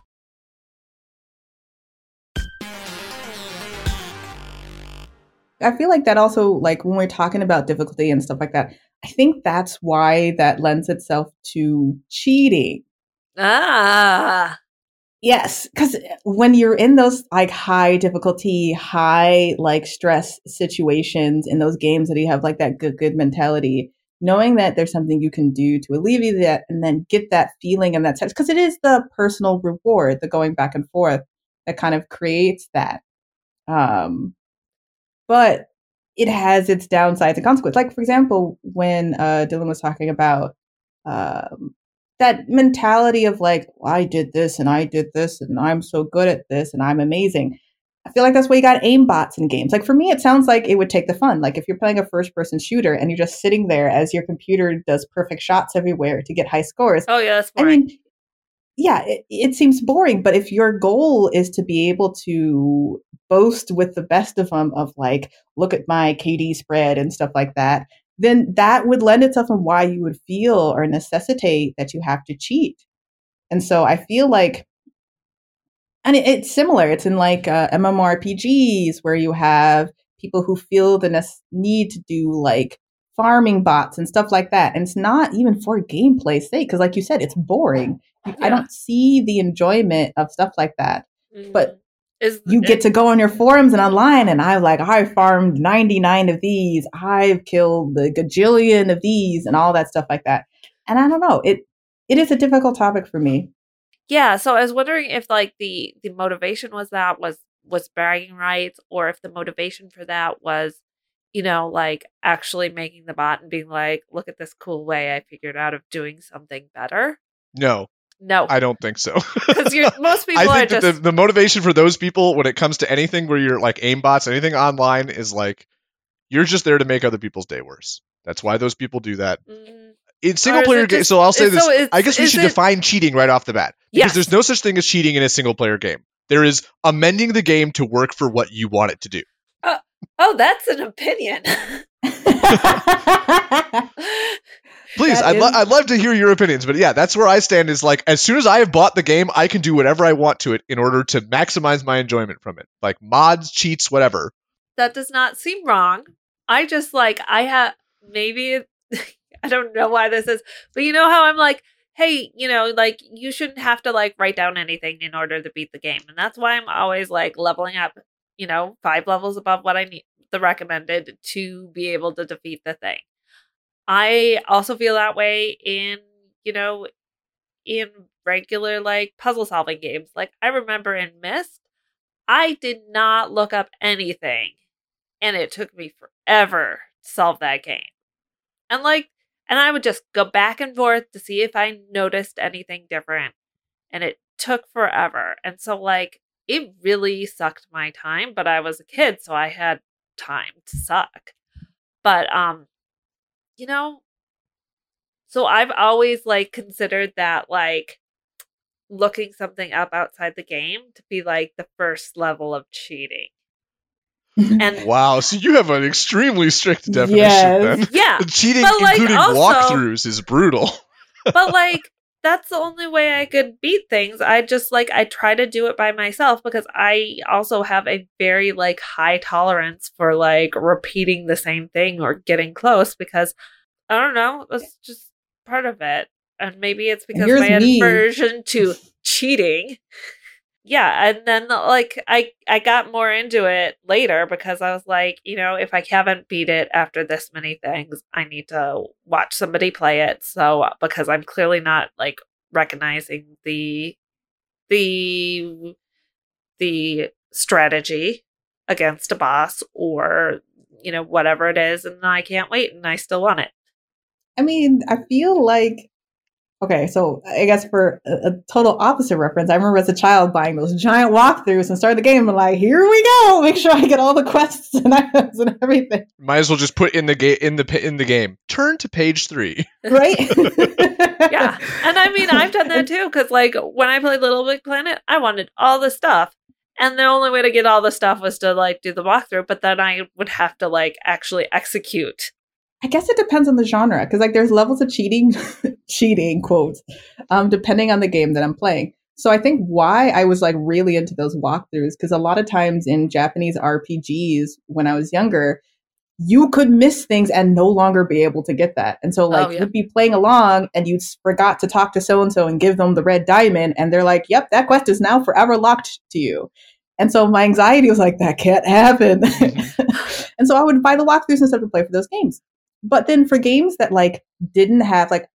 I feel like that also, like when we're talking about difficulty and stuff like that, I think that's why that lends itself to cheating. Ah. Yes, because when you're in those like high difficulty, high like stress situations in those games that you have like that good good mentality, knowing that there's something you can do to alleviate that and then get that feeling and that sense, because it is the personal reward, the going back and forth that kind of creates that. Um, but it has its downsides and consequences. Like for example, when uh, Dylan was talking about um, that mentality of like, I did this and I did this and I'm so good at this and I'm amazing. I feel like that's why you got aim bots in games. Like for me, it sounds like it would take the fun. Like if you're playing a first person shooter and you're just sitting there as your computer does perfect shots everywhere to get high scores. Oh yeah, that's I mean, yeah, it, it seems boring, but if your goal is to be able to boast with the best of them, of like, look at my KD spread and stuff like that, then that would lend itself on why you would feel or necessitate that you have to cheat. And so I feel like, and it, it's similar. It's in like uh, MMORPGs where you have people who feel the ne- need to do like farming bots and stuff like that. And it's not even for gameplay's sake, because like you said, it's boring. I don't see the enjoyment of stuff like that. but Mhm. is You get it- to go on your forums and online, and I'm like I farmed ninety nine of these. I've killed the gajillion of these, and all that stuff like that. And I don't know. It it is a difficult topic for me. Yeah, so I was wondering if like the the motivation was that was was bragging rights or if the motivation for that was you know like actually making the bot and being like look at this cool way I figured out of doing something better. No, No. I don't think so. 'Cause you're- most people I are think that just- the, the motivation for those people when it comes to anything where you're like aimbots, anything online is like you're just there to make other people's day worse. That's why those people do that. Mm, In single player it games, so I'll say this. so I guess we should it- define cheating right off the bat because Yes. there's no such thing as cheating in a single player game. There is amending the game to work for what you want it to do. oh, that's an opinion. Please, I'd, lo- I'd love to hear your opinions, but yeah, that's where I stand. Is like as soon as I have bought the game, I can do whatever I want to it in order to maximize my enjoyment from it, like mods, cheats, whatever. that does not seem wrong. I just like I have maybe I don't know why this is, but you know how I'm like, hey, you know, like you shouldn't have to like write down anything in order to beat the game, and that's why I'm always like leveling up, you know, five levels above what I need the recommended to be able to defeat the thing. I also feel that way in you know in regular like puzzle solving games. Like I remember in Myst, I did not look up anything and it took me forever to solve that game. And like, and I would just go back and forth to see if I noticed anything different, and it took forever. And so, like, it really sucked my time, but I was a kid, so I had time to suck. But um you know, so I've always like considered that like looking something up outside the game to be like the first level of cheating. And Wow, so you have an extremely strict definition Yes. then. yeah, Cheating, like, including also- walkthroughs, is brutal. but like that's the only way I could beat things. I just like I try to do it by myself because I also have a very like high tolerance for like repeating the same thing or getting close because I don't know, it's just part of it. And maybe it's because here's my aversion to cheating. Yeah, and then like I I got more into it later because I was like, you know, if I haven't beat it after this many things, I need to watch somebody play it. So because I'm clearly not like recognizing the the the strategy against a boss or you know whatever it is and I can't wait and I still want it. I mean, I feel like okay. So I guess for a, a total opposite reference, I remember as a child buying those giant walkthroughs and started the game and like, here we go, make sure I get all the quests and items and everything, Might as well just put in the game in the in the game. Turn to page three. right? yeah. And I mean, I've done that too because, like, when I played Little Big Planet, I wanted all the stuff. And the only way to get all the stuff was to, like, do the walkthrough, but then I would have to, like, actually execute. I guess it depends on the genre because like there's levels of cheating, cheating quotes, um, depending on the game that I'm playing. So I think why I was like really into those walkthroughs because a lot of times in Japanese RPGs when I was younger, you could miss things and no longer be able to get that. And so like Oh, yeah. you'd be playing along and you forgot to talk to so and so and give them the red diamond and they're like, "Yep, that quest is now forever locked to you." And so my anxiety was like, "That can't happen." and so I would buy the walkthroughs and stuff to play for those games. But then for games that like didn't have like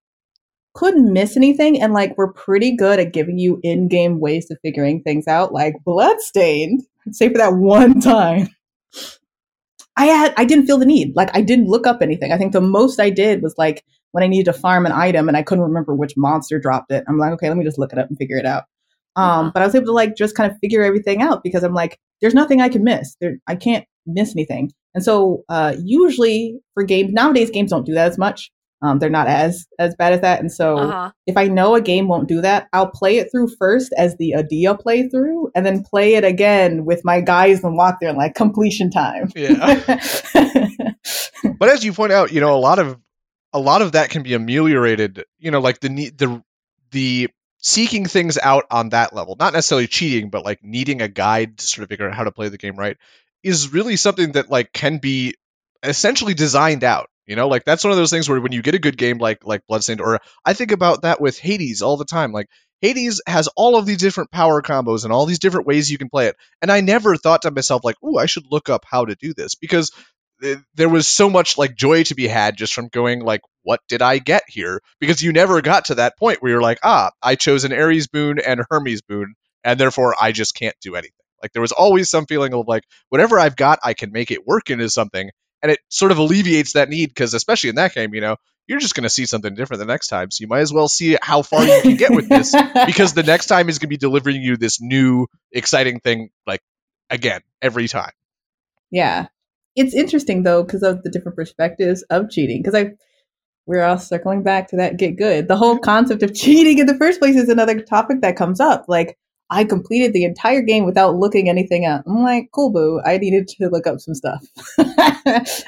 couldn't miss anything and like were pretty good at giving you in-game ways of figuring things out, like Bloodstained, say for that one time. I had I didn't feel the need. Like I didn't look up anything. I think the most I did was like when I needed to farm an item and I couldn't remember which monster dropped it. I'm like, okay, let me just look it up and figure it out. Um, but I was able to like just kind of figure everything out because I'm like, there's nothing I can miss. There, I can't miss anything. And so uh, usually for games nowadays, games don't do that as much. Um, they're not as as bad as that. And so Uh-huh. if I know a game won't do that, I'll play it through first as the Adia playthrough, and then play it again with my guys and walk there and like completion time. Yeah. but as you point out, you know, a lot of a lot of that can be ameliorated. You know, like the need the the seeking things out on that level, not necessarily cheating, but like needing a guide to sort of figure out how to play the game right, is really something that like can be essentially designed out. You know, like that's one of those things where when you get a good game like like Bloodstained, or I think about that with Hades all the time. Like Hades has all of these different power combos and all these different ways you can play it, and I never thought to myself like, "Ooh, I should look up how to do this," because th- there was so much like joy to be had just from going like, "What did I get here?" Because you never got to that point where you're like, "Ah, I chose an Ares boon and Hermes boon, and therefore I just can't do anything." Like there was always some feeling of like, whatever I've got, I can make it work into something and it sort of alleviates that need because especially in that game you know you're just going to see something different the next time so you might as well see how far you can get with this because the next time is going to be delivering you this new exciting thing like again every time yeah, it's interesting though because of the different perspectives of cheating. Because I we're all circling back to that get good. The whole concept of cheating in the first place is another topic that comes up. Like I completed the entire game without looking anything up. I'm like, cool, boo. I needed to look up some stuff,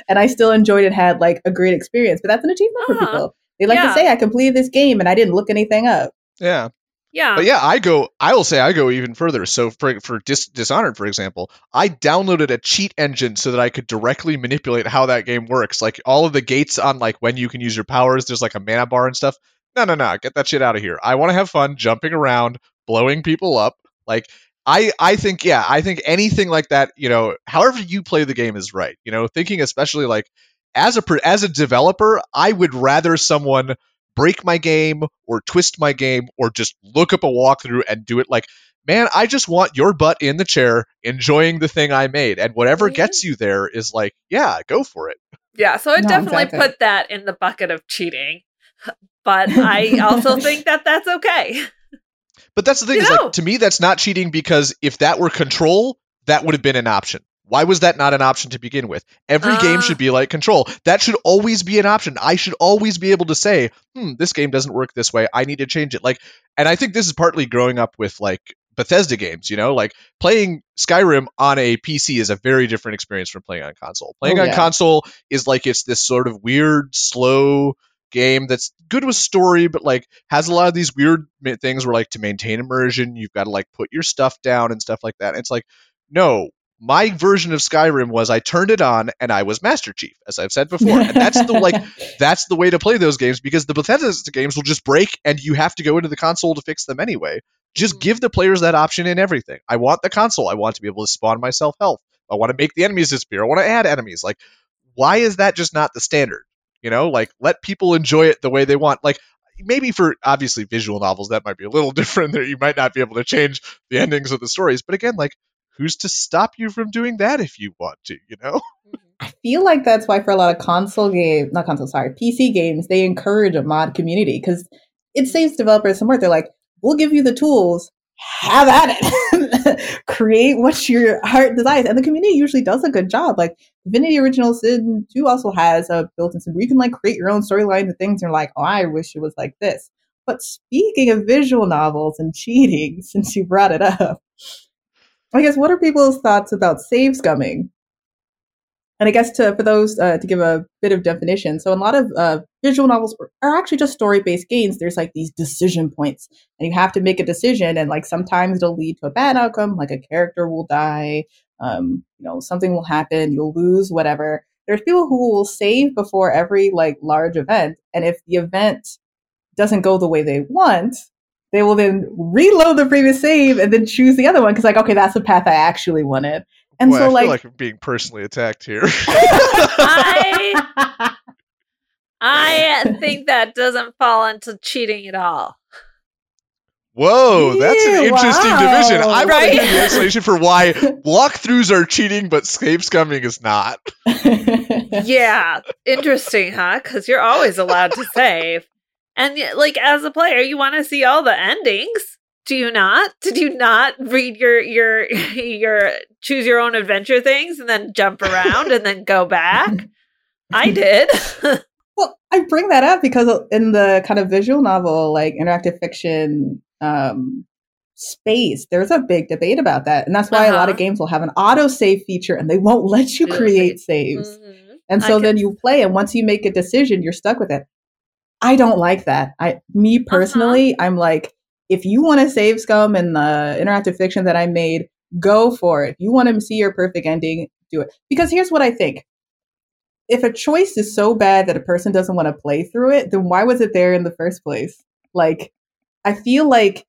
and I still enjoyed it. Had like a great experience, but that's an achievement for Uh-huh. people. They like Yeah. to say, I completed this game and I didn't look anything up. yeah Yeah. but yeah i go i will say i go even further so for for Dis- dishonored for example i downloaded a cheat engine so that i could directly manipulate how that game works like all of the gates on like when you can use your powers there's like a mana bar and stuff no no no get that shit out of here i want to have fun jumping around blowing people up like I, I think yeah I think anything like that you know however you play the game is right you know thinking especially like as a per- as a developer I would rather someone break my game or twist my game or just look up a walkthrough and do it like man I just want your butt in the chair enjoying the thing I made and whatever Mhm. gets you there is like yeah go for it Yeah, so I No, definitely exactly. put that in the bucket of cheating. But I also think that that's okay. But that's the thing like to me that's not cheating because if that were control, that would have been an option. Why was that not an option to begin with? Every game Uh. should be like control. That should always be an option. I should always be able to say, "Hmm, this game doesn't work this way. I need to change it." Like and I think this is partly growing up with like Bethesda games, you know, like playing Skyrim on a PC is a very different experience from playing on console. Playing Oh, on console is like it's this sort of weird, slow game that's good with story, but like has a lot of these weird things where like to maintain immersion, you've got to like put your stuff down and stuff like that. And it's like, no, my version of Skyrim was I turned it on and I was Master Chief, as I've said before. And that's the like that's the way to play those games because the Bethesda games will just break and you have to go into the console to fix them anyway. Just Mhm. give the players that option in everything. I want the console. I want to be able to spawn myself health. I want to make the enemies disappear. I want to add enemies. Like, why is that just not the standard? You know, like let people enjoy it the way they want. Like maybe for obviously visual novels that might be a little different. That you might not be able to change the endings of the stories. But again, like who's to stop you from doing that if you want to? You know? Mm-hmm. I feel like that's why for a lot of console games, not console, sorry, PC games, they encourage a mod community because it saves developers some work. They're like, we'll give you the tools, have at it, create what your heart desires, and the community usually does a good job. Like Divinity Original Sin 2 also has a built-in where you can like create your own storyline and things. And you're like, oh, I wish it was like this. But speaking of visual novels and cheating, since you brought it up, I guess what are people's thoughts about save scumming? And I guess to for those uh, to give a bit of definition, so a lot of uh, visual novels are actually just story based games. There's like these decision points, and you have to make a decision, and like sometimes it'll lead to a bad outcome, like a character will die, um, you know, something will happen, you'll lose, whatever. There's people who will save before every like large event, and if the event doesn't go the way they want, they will then reload the previous save and then choose the other one because like, okay, that's the path I actually wanted. And Boy, so I like, feel like I'm being personally attacked here. I I think that doesn't fall into cheating at all. Whoa, that's an interesting wow. division. I want to Right? hear the explanation for why walkthroughs are cheating, but save scumming is not. Yeah, interesting, huh? Because you're always allowed to save, and like as a player, you want to see all the endings. Do you not? Did you not read your your your choose your own adventure things and then jump around and then go back? I did. Well, I bring that up because in the kind of visual novel, like interactive fiction um, space, there's a big debate about that. And that's why a lot of Uh-huh. games will have an auto save feature and they won't let you create saves. Mhm. And so then you play, and once you make a decision, you're stuck with it. I don't like that. I, me personally, I'm like, if you want to save scum in the interactive fiction that I made, go for it. If you want to see your perfect ending, do it. Because here's what I think. If a choice is so bad that a person doesn't want to play through it, then why was it there in the first place? Like, I feel like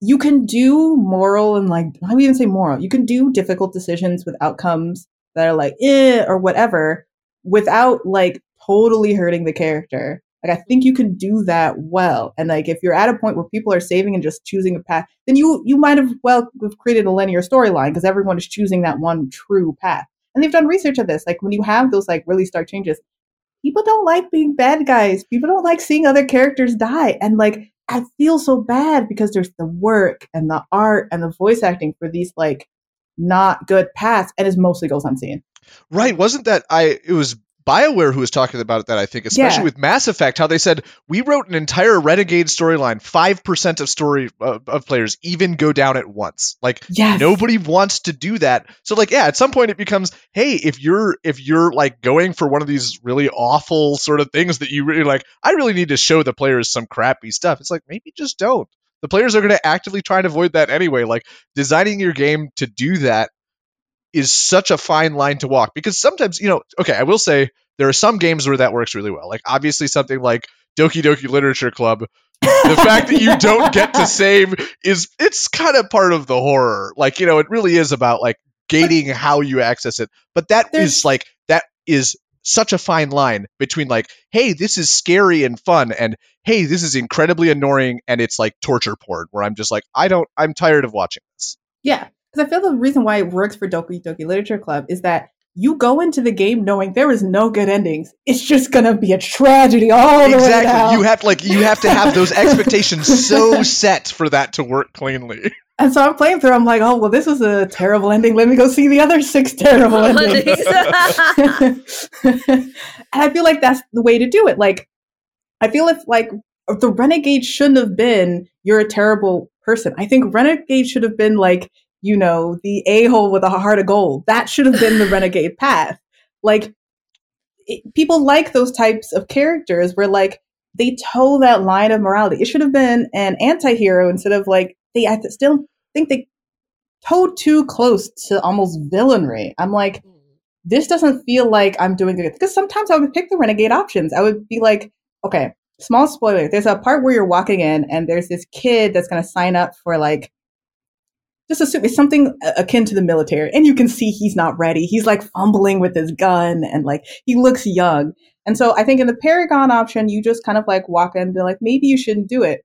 you can do moral and like, do you even say moral? You can do difficult decisions with outcomes that are like, eh, or whatever, without like totally hurting the character. Like, I think you can do that well. And like, if you're at a point where people are saving and just choosing a path, then you you might have well have created a linear storyline because everyone is choosing that one true path. And they've done research of this. Like, when you have those like really stark changes, people don't like being bad guys. People don't like seeing other characters die. And like, I feel so bad because there's the work and the art and the voice acting for these like not good paths, and it mostly goes unseen. Right? Wasn't that I? It was Bioware who was talking about that. I think, especially Yeah. with Mass Effect, how they said we wrote an entire Renegade storyline. Five percent of story uh, of players even go down at once. Like Yes. nobody wants to do that. So like, yeah, at some point it becomes, hey, if you're if you're like going for one of these really awful sort of things that you really like, I really need to show the players some crappy stuff. It's like maybe just don't. The players are going to actively try and avoid that anyway. Like designing your game to do that is such a fine line to walk because sometimes, you know, okay, I will say there are some games where that works really well. Like obviously something like Doki Doki Literature Club the fact that you don't get to save is it's kind of part of the horror like you know it really is about like gating how you access it but that is like that is such a fine line between like hey this is scary and fun and hey this is incredibly annoying and it's like torture porn where i'm just like i don't i'm tired of watching this Yeah, because I feel the reason why it works for Doki Doki Literature Club is that you go into the game knowing there is no good endings. It's just gonna be a tragedy all the way exactly. You have like you have to have those expectations so set for that to work cleanly. and so I'm playing through. I'm like, oh well, this was a terrible ending. Let me go see the other six terrible endings. and I feel like that's the way to do it. Like, I feel if like the renegade shouldn't have been you're a terrible person. I think renegade should have been like you know the a hole with a heart of gold. That should have been the renegade path. Like it, people like those types of characters where like they toe that line of morality. It should have been an anti-hero instead of like they I still think they towed too close to almost villainry. I'm like, mm. this doesn't feel like I'm doing good. Because sometimes I would pick the renegade options. I would be like, okay, small spoiler. There's a part where you're walking in and there's this kid that's going to sign up for like, just assume it's something akin to the military. And you can see he's not ready. He's like fumbling with his gun and like he looks young. And so I think in the Paragon option, you just kind of like walk in and be like, maybe you shouldn't do it.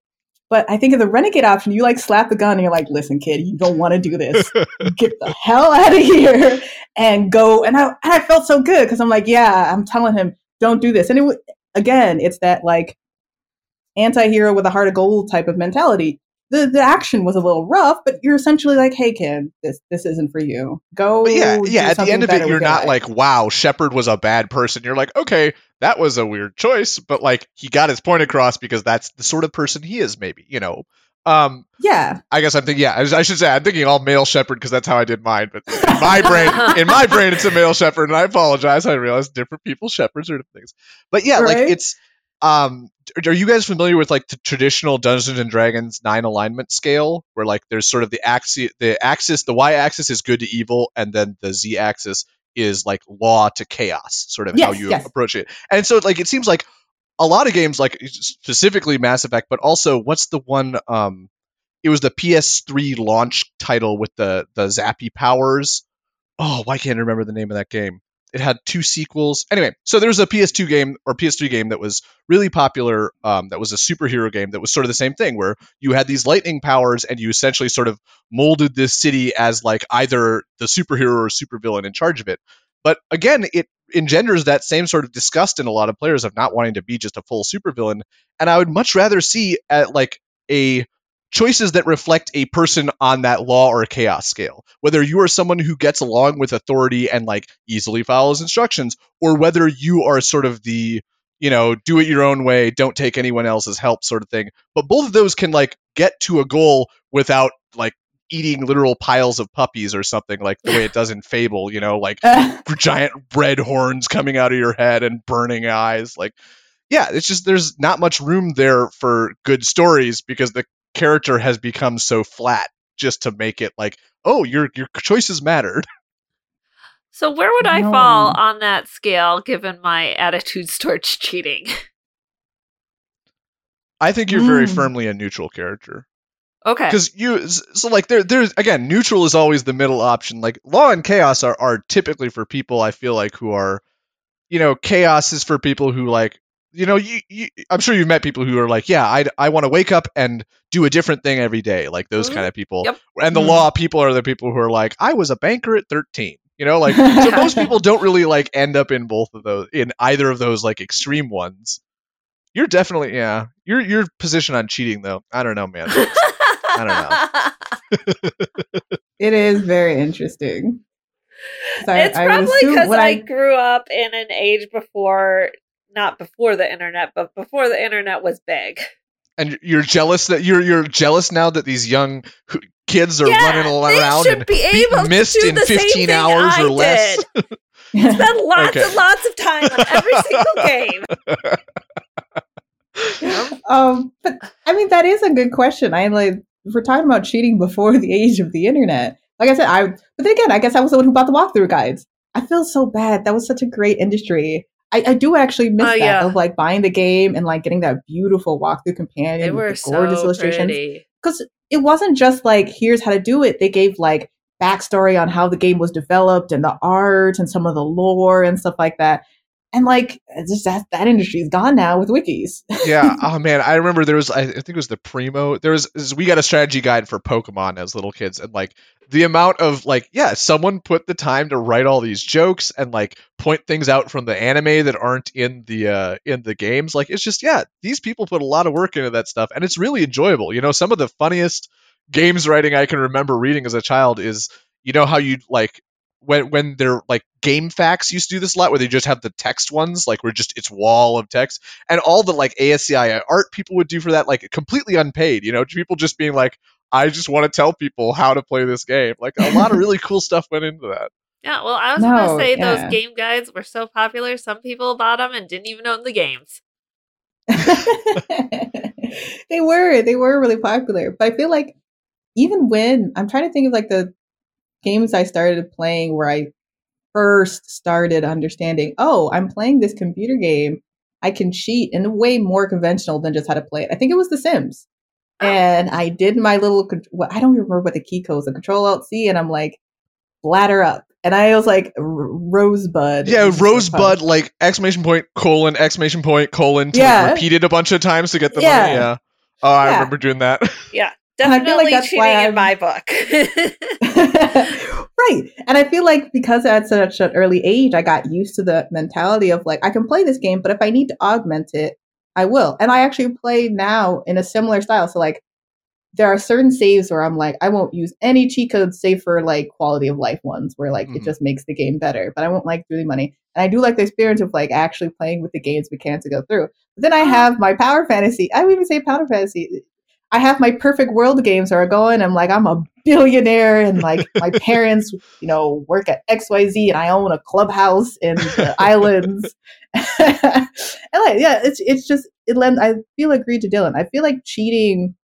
But I think in the Renegade option, you like slap the gun and you're like, listen, kid, you don't want to do this. Get the hell out of here and go. And I, and I felt so good because I'm like, yeah, I'm telling him, don't do this. And it, again, it's that like anti hero with a heart of gold type of mentality. The, the action was a little rough, but you're essentially like, "Hey, kid, this this isn't for you. Go." But yeah, yeah. do At the end of it, you're not life." like, "Wow, Shepard was a bad person." You're like, "Okay, that was a weird choice," but like he got his point across because that's the sort of person he is. Maybe you know. Um, yeah, I guess I'm thinking. Yeah, I, I should say I'm thinking all male Shepard because that's how I did mine. But in my brain, in my brain, it's a male Shepard, and I apologize. I realize different people Shepards are different things. But yeah, like it's. Um, are you guys familiar with like the traditional Dungeons and Dragons nine alignment scale, where like there's sort of the axis, the axis, the y axis is good to evil, and then the z axis is like law to chaos, sort of how you yes. approach it. And so like it seems like a lot of games, like specifically Mass Effect, but also what's the one? Um, it was the PS3 launch title with the the zappy powers. Oh, why can't I remember the name of that game? It had two sequels. Anyway, so there was a PS2 game or PS3 game that was really popular. Um, that was a superhero game that was sort of the same thing, where you had these lightning powers and you essentially sort of molded this city as like either the superhero or supervillain in charge of it. But again, it engenders that same sort of disgust in a lot of players of not wanting to be just a full supervillain. And I would much rather see at like a choices that reflect a person on that law or chaos scale. Whether you are someone who gets along with authority and like easily follows instructions, or whether you are sort of the you know do it your own way, don't take anyone else's help sort of thing. But both of those can like get to a goal without like eating literal piles of puppies or something like the way it does in Fable. You know, like giant red horns coming out of your head and burning eyes like yeah it's just there's not much room there for good stories because the character has become so flat just to make it like oh your your choices mattered So where would I No. fall on that scale given my attitudes towards cheating? i think you're very Mm. firmly a neutral character Okay. because you so like there there's again neutral is always the middle option like law and chaos are, are typically for people i feel like who are you know chaos is for people who like you know you, you i'm sure you've met people who are like yeah i, I want to wake up and do a different thing every day like those Mhm. kind of people Yep. and the Mhm. law people are the people who are like i was a banker at 13 you know like so most people don't really like end up in both of those in either of those like extreme ones you're definitely yeah your your position on cheating though i don't know man I don't know. it is very interesting. I- it's I would probably because when I, grew up in an age before, not before the internet, but before the internet was big. and you're jealous that you're you're jealous now that these young kids are Yeah, running around should and be beating able to Myst do in the same 15 thing hours I or less. did. Spend lots Okay. and lots of time on every single game. um, but I mean, that is a good question. I like if we're talking about cheating before the age of the internet. Like I said, I but then again, I guess I was the one who bought the walkthrough guides. I feel so bad. That was such a great industry. I, I do actually miss Oh, that yeah. of like buying the game and like getting that beautiful walkthrough companion They were the gorgeous so illustrations. Because it wasn't just like here's how to do it. They gave like backstory on how the game was developed and the art and some of the lore and stuff like that. And like, just that that industry's gone now with wikis. yeah. Oh man, I remember there was. I think it was the Prima. There was. is- We got a strategy guide for Pokemon as little kids, and like the amount of like, yeah, someone put the time to write all these jokes and like point things out from the anime that aren't in the uh in the games. Like it's just yeah, these people put a lot of work into that stuff, and it's really enjoyable. You know, some of the funniest games writing I can remember reading as a child is you know how you like when when they're like GameFAQs used to do this a lot where they just have the text ones like where just it's wall of text and all the like ASCII art people would do for that like completely unpaid you know people just being like I just want to tell people how to play this game like a lot of really cool stuff went into that Yeah, well, I was No, gonna say yeah. those game guides were so popular. Some people bought them and didn't even own the games. they were they were really popular but i feel like even when i'm trying to think of like the games i started playing where i first started understanding oh i'm playing this computer game i can cheat in a way more conventional than just how to play it i think it was the sims Oh. and i did my little con- what i don't remember what the key codes the control alt c and i'm like bladder up and i was like R- rosebud yeah It was just so fun. rosebud like exclamation point colon exclamation point colon to Yeah. like, repeat it a bunch of times to get the Yeah. money yeah oh I Yeah. remember doing that Yeah, And I feel like definitely that's cheating in my book. right. And I feel like because at such an early age, I got used to the mentality of like, I can play this game, but if I need to augment it, I will. And I actually play now in a similar style. So, like, there are certain saves where I'm like, I won't use any cheat codes save for like quality of life ones where like Mhm. it just makes the game better, but I won't like doing money. And I do like the experience of like actually playing with the game's we can to go through. But then I have my power fantasy. I would even say power fantasy. I have my perfect world games where I go in. I'm like, I'm a billionaire, and like my parents, you know, work at X Y Z, and I own a clubhouse in the islands. and like, yeah, it's it's just it lends. I feel agreed to Dylan. I feel like cheating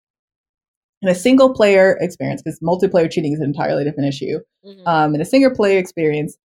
in a single player experience because multiplayer cheating is an entirely different issue. Mhm. Um, in a single player experience,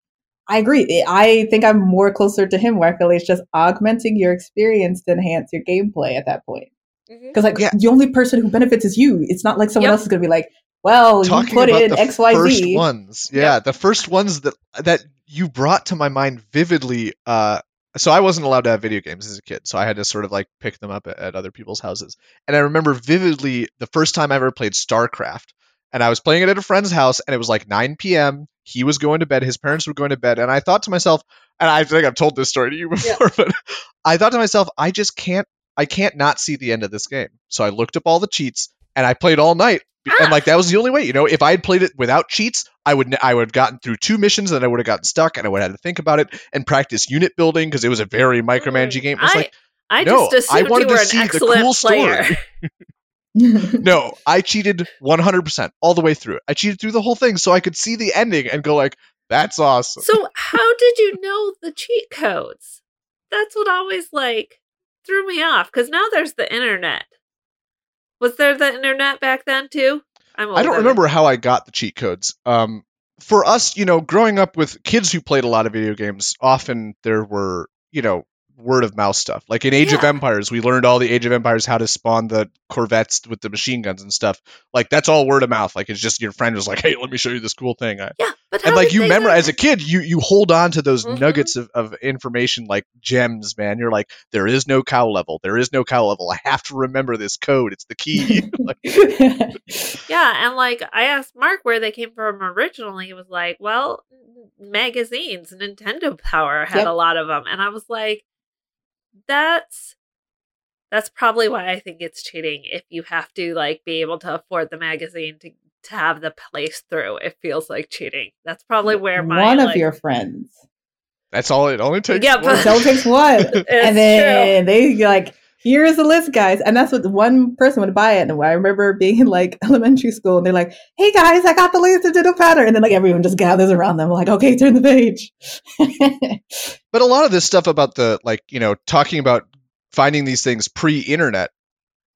I agree. I think I'm more closer to him, where I feel like it's just augmenting your experience to enhance your gameplay at that point. Because like Yeah. the only person who benefits is you. It's not like someone Yep. else is going to be like, "Well, talking you put about in the X, Y, first ones yeah the first ones that that you brought to my mind vividly uh so i wasn't allowed to have video games as a kid so i had to sort of like pick them up at, at other people's houses and i remember vividly the first time i ever played starcraft and i was playing it at a friend's house and it was like 9 p.m he was going to bed his parents were going to bed and i thought to myself and i think i've told this story to you before but i thought to myself i just can't i can't not see the end of this game. So i looked up all the cheats and i played all night. Ah! And like that was the only way you know? If i had played it without cheats i would i would have gotten through two missions and i would have gotten stuck and i would have had to think about it and practice unit building because it was a very mm, micromanaging game. It's I, like I no, just I wanted you to were an see the excellent cool story. no i cheated 100% all the way through. I cheated through the whole thing so i could see the ending and go like that's awesome. So how did you know the cheat codes? That's what always like threw me off because now there's the internet. Was there the internet back then too? I'm I don't remember how I got the cheat codes. Um, for us, you know, growing up with kids who played a lot of video games, often there were, you know, word of mouth stuff. Like in Age of Empires, we learned all the Age of Empires how to spawn the Corvettes with the machine guns and stuff. Like that's all word of mouth. Like it's just your friend was like, "Hey, let me show you this cool thing." I, Yeah, but and like you memorize as a kid, you you hold on to those Mhm. nuggets of, of information like gems, man. You're like, there is no cow level. There is no cow level. I have to remember this code. It's the key. like, Yeah, and like I asked Mark where they came from originally. He was like, "Well, magazines, Nintendo Power had Yep. a lot of them," and I was like, "That's that's probably why I think it's cheating. If you have to like be able to afford the magazine to to have the place through, it feels like cheating. That's probably where my one of like- your friends. that's all it only takes. Yeah, one. but- It only takes one, and then they like, here's the list, guys. And that's what one person would buy it. And I remember being in like elementary school, and they're like, "Hey guys, I got the to Digital Pattern," and then like everyone just gathers around them, like, "Okay, turn the page." But a lot of this stuff about the like, you know, talking about finding these things pre-internet.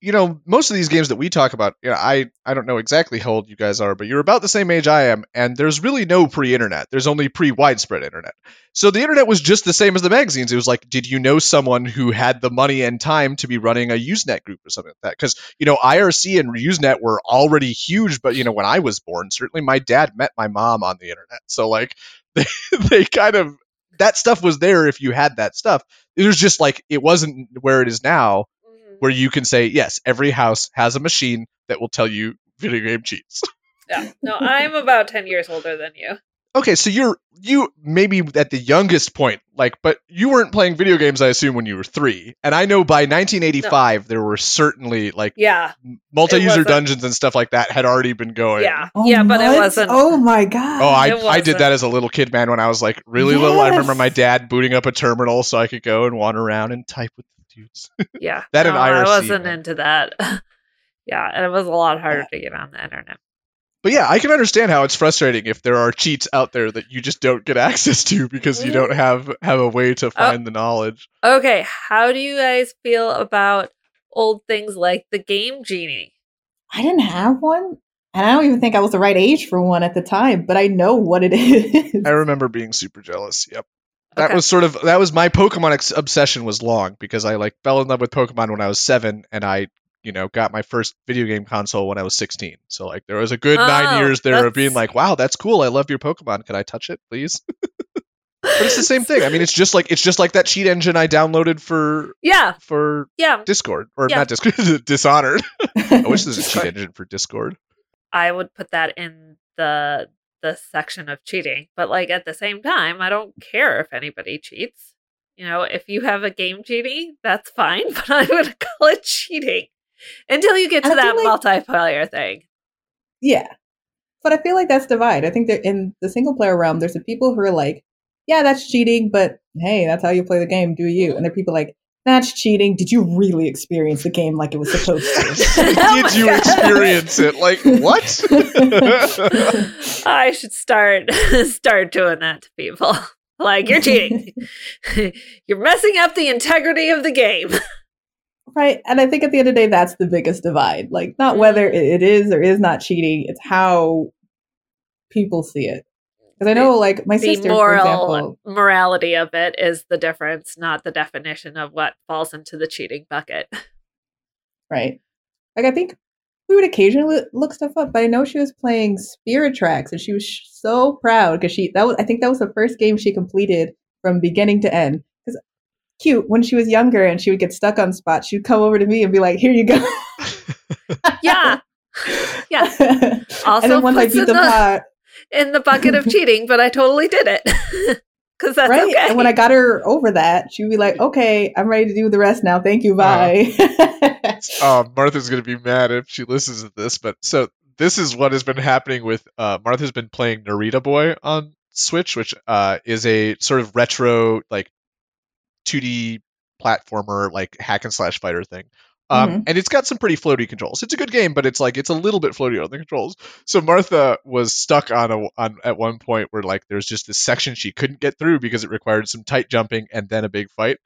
You know, most of these games that we talk about, you know, I I don't know exactly how old you guys are, but you're about the same age I am, and there's really no pre-internet. There's only pre-widespread internet. So the internet was just the same as the magazines. It was like, did you know someone who had the money and time to be running a Usenet group or something like that? Because you know, IRC and Usenet were already huge, but you know, when I was born, certainly my dad met my mom on the internet, so like they they kind of that stuff was there if you had that stuff. It was just like it wasn't where it is now, where you can say yes, every house has a machine that will tell you video game cheats. Yeah. No, I'm about 10 years older than you. Okay, so you're you maybe at the youngest point, like, but you weren't playing video games, I assume, when you were three. And I know by 1985 there were certainly like Yeah. multi-user dungeons and stuff like that had already been going. Yeah. Oh, yeah, but it wasn't. Oh my god. Oh, I, I did that as a little kid, man. When I was like really little, I remember my dad booting up a terminal so I could go and wander around and type with the. Yeah. That and no, I wasn't man. into that. yeah. And it was a lot harder to get on the internet. But yeah, I can understand how it's frustrating if there are cheats out there that you just don't get access to because you don't mm. have have a way to oh, find the knowledge. Okay. How do you guys feel about old things like the game genie? I didn't have one, and I don't even think I was the right age for one at the time. But I know what it is. I remember being super jealous. Yep. That Okay. was sort of that was my Pokemon ex- obsession was long because I like fell in love with Pokemon when I was 7 and I you know got my first video game console when I was 16. So like there was a good 9 Oh, years there of being like wow, that's cool. I love your Pokemon. Can I touch it, please? but it's the same thing. I mean, it's just like it's just like that cheat engine I downloaded for Yeah. for Yeah. Discord or Yeah. not Discord, Dishonored. I wish there was a cheat engine for Discord. I would put that in the the section of cheating. But like at the same time, I don't care if anybody cheats. You know, if you have a game genie, that's fine, but I would call it cheating until you get to I that like- multiplayer thing. yeah, but I feel like that's divide. I think that in the single player realm, there's the people who are like, "Yeah, that's cheating," but hey, that's how you play the game. Do you? Mm-hmm. And there are people like, "That's cheating." Did you really experience the game like it was supposed to? Oh Did you oh God. experience it? Like what? I should start start doing that to people. Like you're cheating. you're messing up the integrity of the game. Right. And I think at the end of the day, that's the biggest divide. Like, not whether it- it is or is not cheating, it's how people see it. Because I know, like, my the sister, moral for example, morality of it is the difference, not the definition of what falls into the cheating bucket. right? Like, I think we would occasionally look stuff up, but I know she was playing Spirit Tracks and she was sh- so proud because she, that was, I think that was the first game she completed from beginning to end. Because cute, when she was younger and she would get stuck on spots, she'd come over to me and be like, here you go. Yeah, Yeah. Also and then once I puts beat in the the- pot, in the bucket of cheating, but I totally did it because that's right? okay. And when I got her over that, she'd be like, "Okay, I'm ready to do the rest now. Thank you, bye." uh, Martha's gonna be mad if she listens to this, but so this is what has been happening with uh, Martha's been playing Narita Boy on Switch, which uh, is a sort of retro like 2D platformer, like hack and slash fighter thing. Um, Mhm. And it's got some pretty floaty controls. It's a good game, but it's like it's a little bit floaty on the controls. So Martha was stuck on a on at one point where like there's just this section she couldn't get through because it required some tight jumping and then a big fight.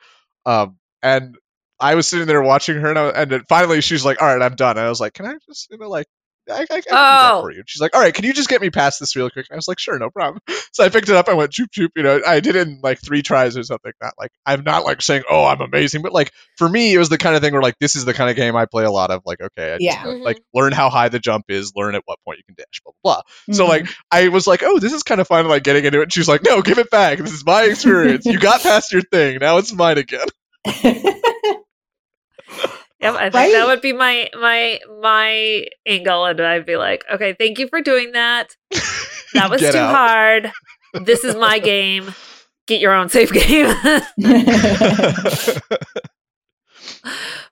Um, and I was sitting there watching her, and, I, and finally she's like, "All right, I'm done." And I was like, "Can I just you know like." I, I, I can do that Oh. for you. She's like, "All right, can you just get me past this real quick?" And I was like, "Sure, no problem." So I picked it up. I went choop choop. You know, I did it in like three tries or something. Not like I'm not like saying, "Oh, I'm amazing," but like for me, it was the kind of thing where like this is the kind of game I play a lot of. Like, okay, I just Yeah. know, like learn how high the jump is, learn at what point you can dash, blah blah blah. So Mhm. like I was like, oh, this is kind of fun, like getting into it. And she's like, no, give it back. This is my experience. You got past your thing. Now it's mine again. Yep, I think Right? that would be my my my angle, and I'd be like, okay, thank you for doing that. That was too out. hard. This is my game. Get your own safe game.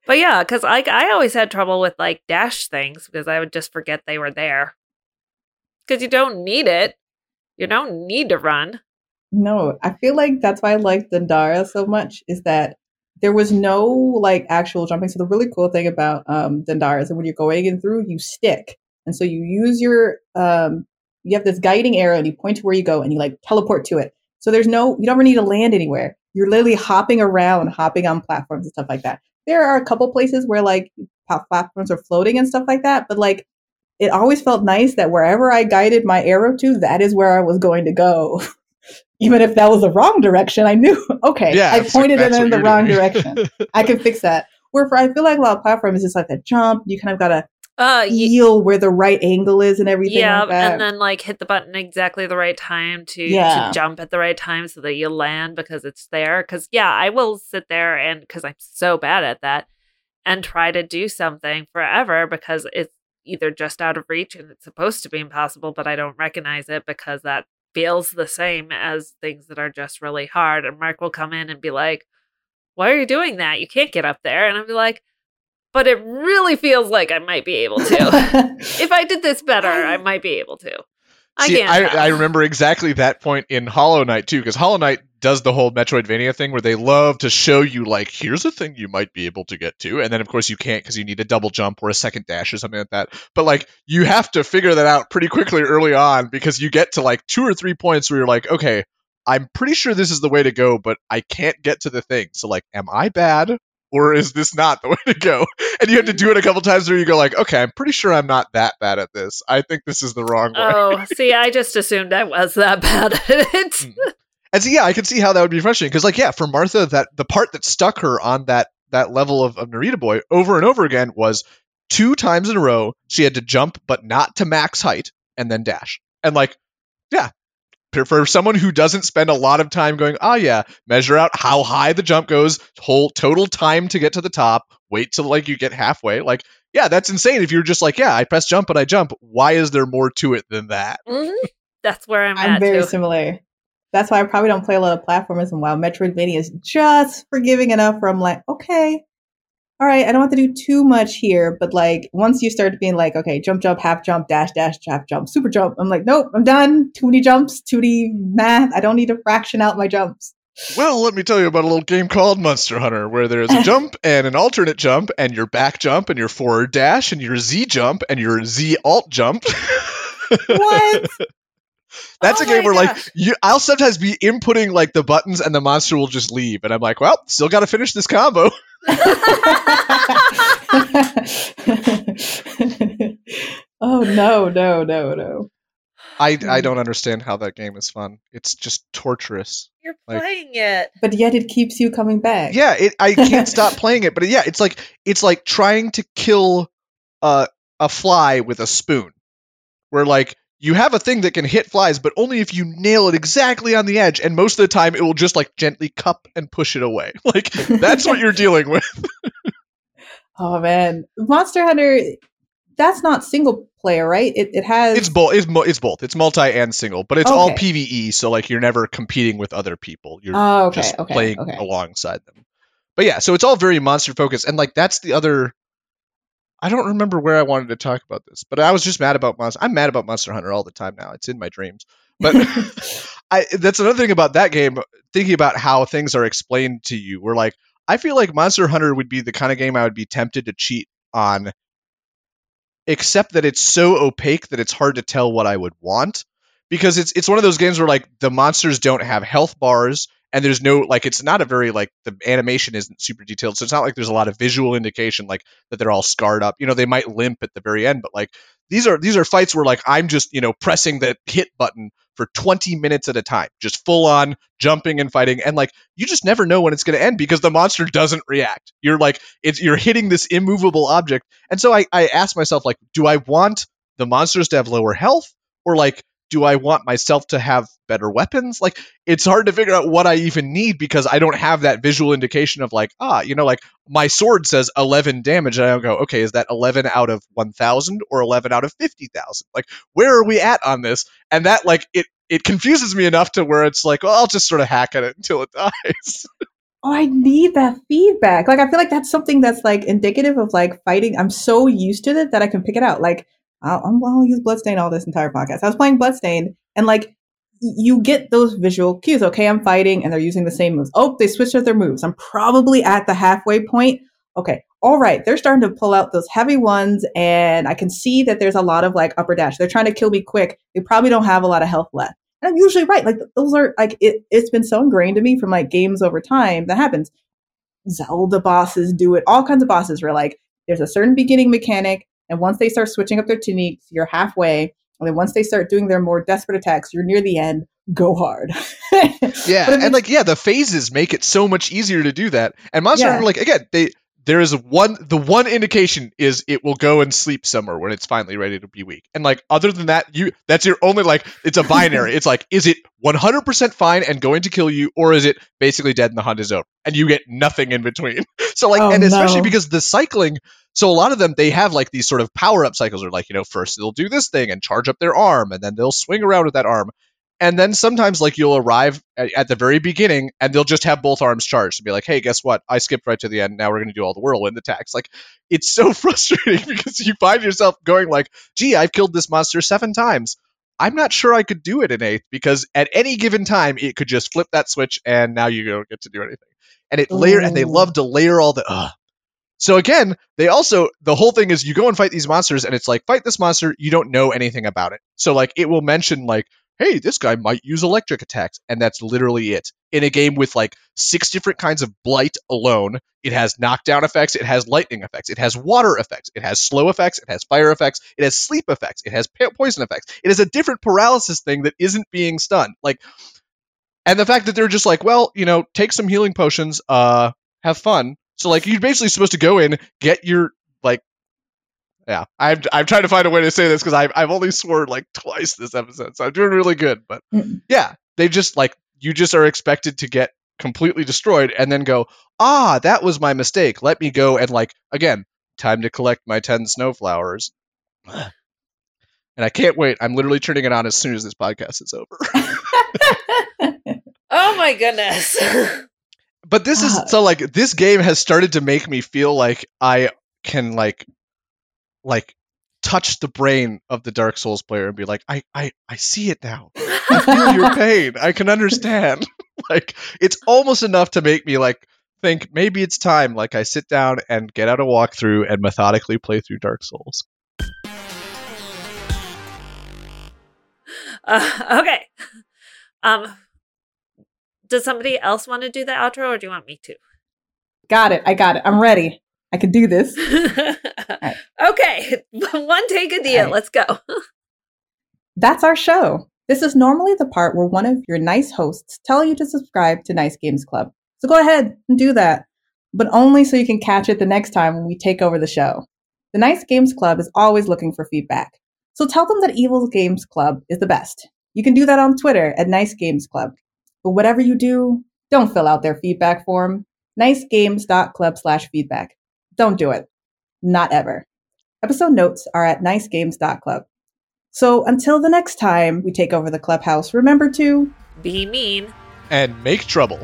but yeah, because I I always had trouble with like dash things because I would just forget they were there. Because you don't need it. You don't need to run. no, I feel like that's why I like Dandara so much. Is that there was no like actual jumping. So the really cool thing about um, Dandara is that when you're going in through, you stick, and so you use your um, you have this guiding arrow, and you point to where you go, and you like teleport to it. So there's no you don't ever need to land anywhere. You're literally hopping around, hopping on platforms and stuff like that. There are a couple places where like platforms are floating and stuff like that, but like it always felt nice that wherever I guided my arrow to, that is where I was going to go. Even if that was the wrong direction, I knew, okay, yeah, I it's like, pointed it in the wrong doing. direction. I can fix that. Where for, I feel like a lot of platforms is just like a jump. You kind of got to Uh, feel where the right angle is and everything. yeah, like that. and then like hit the button exactly the right time to, Yeah. to jump at the right time so that you land because it's there. Because yeah, I will sit there and because I'm so bad at that and try to do something forever because it's either just out of reach and it's supposed to be impossible, but I don't recognize it because that feels the same as things that are just really hard. And Mark will come in and be like, "Why are you doing that? You can't get up there." And I'll be like, "But it really feels like I might be able to." if I did this better, I might be able to. I See. I. I remember exactly that point in Hollow Knight too, because Hollow Knight does the whole Metroidvania thing where they love to show you like, here's a thing you might be able to get to, and then of course you can't because you need a double jump or a second dash or something like that. But like you have to figure that out pretty quickly early on because you get to like two or three points where you're like, okay, I'm pretty sure this is the way to go, but I can't get to the thing. So like, am I bad? Or is this not the way to go? And you have to do it a couple times where you go like, okay, I'm pretty sure I'm not that bad at this. I think this is the wrong way. Oh, see, I just assumed I was that bad at it. Mm. And so yeah, I can see how that would be frustrating because like yeah, for Martha, that the part that stuck her on that that level of, of Narita Boy over and over again was two times in a row she had to jump but not to max height and then dash. And like, yeah. For, for someone who doesn't spend a lot of time going, oh yeah, measure out how high the jump goes, whole total time to get to the top, wait till like you get halfway. Like, yeah, that's insane. If you're just like, yeah, I press jump and I jump, why is there more to it than that? Mhm. That's where I'm, I'm at very too. similar. That's why I probably don't play a lot of platformers and while Metroidvania is just forgiving enough where I'm like, okay, all right, I don't have to do too much here. But like once you start being like, okay, jump, jump, half jump, dash, dash, half jump, super jump, I'm like, nope, I'm done. Too many jumps, too many math. I don't need to fraction out my jumps. Well, let me tell you about a little game called Monster Hunter, where there's a jump and an alternate jump, and your back jump, and your forward dash, and your Z jump, and your Z alt jump. What? That's Oh a game where, like, you, I'll sometimes be inputting like the buttons, and the monster will just leave, and I'm like, well, still got to finish this combo. oh no, no, no, no. I I Mm. don't understand how that game is fun. It's just torturous. You're Like- playing it. But yet it keeps you coming back. Yeah, it, I can't stop playing it, but yeah, it's like it's like trying to kill a a fly with a spoon, where like you have a thing that can hit flies, but only if you nail it exactly on the edge, and most of the time it will just like gently cup and push it away. Like that's what you're dealing with. Oh man, Monster Hunter. That's not single player, right? It it has. It's both. It's, mo- it's both. It's multi and single, but it's all PVE. So like you're never competing with other people. You're Oh, okay, just okay, playing okay. alongside them. But yeah, so it's all very monster focused, and like that's the other. I don't remember where I wanted to talk about this, but I was just mad about Monster. I'm mad about Monster Hunter all the time now. It's in my dreams. But I that's another thing about that game. Thinking about how things are explained to you, we're like I feel like Monster Hunter would be the kind of game I would be tempted to cheat on, except that it's so opaque that it's hard to tell what I would want because it's it's one of those games where like the monsters don't have health bars and there's no like it's not a very like the animation isn't super detailed so it's not like there's a lot of visual indication like that they're all scarred up. You know they might limp at the very end but like these are these are fights where like i'm just you know pressing the hit button for 20 minutes at a time just full on jumping and fighting and like you just never know when it's going to end because the monster doesn't react. You're like it's you're hitting this immovable object and so i i asked myself like do i want the monsters to have lower health or like do I want myself to have better weapons? Like, it's hard to figure out what I even need because I don't have that visual indication of like, ah, you know, like my sword says 11 damage, and I don't go, okay, is that 11 out of 1,000 or 11 out of 50,000? Like, where are we at on this? And that, like, it it confuses me enough to where it's like, well, I'll just sort of hack at it until it dies. oh, I need that feedback. Like I feel like that's something that's like indicative of like fighting. I'm so used to it that I can pick it out. Like I'll, I'm- I'll use Bloodstained all this entire podcast. I was playing Bloodstained and like you get those visual cues. Okay, I'm fighting and they're using the same moves. Oh, they switched up their moves. I'm probably at the halfway point. Okay, all right. They're starting to pull out those heavy ones and I can see that there's a lot of like upper dash. They're trying to kill me quick. They probably don't have a lot of health left. And I'm usually right. Like those are like it, it's been so ingrained to me from like games over time that happens. Zelda bosses do it. All kinds of bosses where like there's a certain beginning mechanic, and once they start switching up their techniques, you're halfway. And then once they start doing their more desperate attacks, you're near the end. Go hard. Yeah, and like yeah, the phases make it so much easier to do that. And Monster Yeah. Hunter, like again, they there is one the one indication is it will go and sleep somewhere when it's finally ready to be weak. And like other than that you that's your only like it's a binary. It's like is it 100% fine and going to kill you or is it basically dead and the hunt is over and you get nothing in between? So like Oh, and especially no. because the cycling so a lot of them they have like these sort of power up cycles or like you know first they'll do this thing and charge up their arm and then they'll swing around with that arm and then sometimes like you'll arrive at, at the very beginning and they'll just have both arms charged and be like hey guess what? I skipped right to the end. Now we're going to do all the whirlwind attacks. Like it's so frustrating because you find yourself going like gee i've killed this monster seven times. I'm not sure i could do it in eighth because at any given time it could just flip that switch and now you don't get to do anything. And it layer and they love to layer all the ugh. so again they also the whole thing is you go and fight these monsters and it's like fight this monster. You don't know anything about it. So like it will mention like hey this guy might use electric attacks and that's literally it. In a game with like six different kinds of blight alone it has knockdown effects it has lightning effects it has water effects it has slow effects it has fire effects it has sleep effects it has poison effects. It has a different paralysis thing that isn't being stunned like and the fact that they're just like well you know take some healing potions uh have fun. So like you're basically supposed to go in get your like yeah i'm i'm trying to find a way to say this because I've, I've only sworn like twice this episode so i'm doing really good but Mm. yeah they just like you just are expected to get completely destroyed and then go ah that was my mistake let me go and like again time to collect my 10 snowflowers and i can't wait i'm literally turning it on as soon as this podcast is over Oh my goodness. but this is Ah. so like this game has started to make me feel like I can like like touch the brain of the Dark Souls player and be like, I I I see it now. I feel your pain. I can understand. like it's almost enough to make me like think maybe it's time. Like I sit down and get out a walkthrough and methodically play through Dark Souls. Uh, okay. Um does somebody else want to do the outro or do you want me to? got it. I got it. I'm ready. I can do this. Okay. One take a deal. Right. Let's go. That's our show. This is normally the part where one of your nice hosts tell you to subscribe to Nice Games Club. So go ahead and do that, but only so you can catch it the next time when we take over the show. The Nice Games Club is always looking for feedback. So tell them that Evil Games Club is the best. You can do that on Twitter at Nice Games Club. But whatever you do, don't fill out their feedback form. Nicegames.club slash feedback. Don't do it. Not ever. Episode notes are at nicegames.club. So until the next time we take over the clubhouse, remember to Be mean. And make trouble.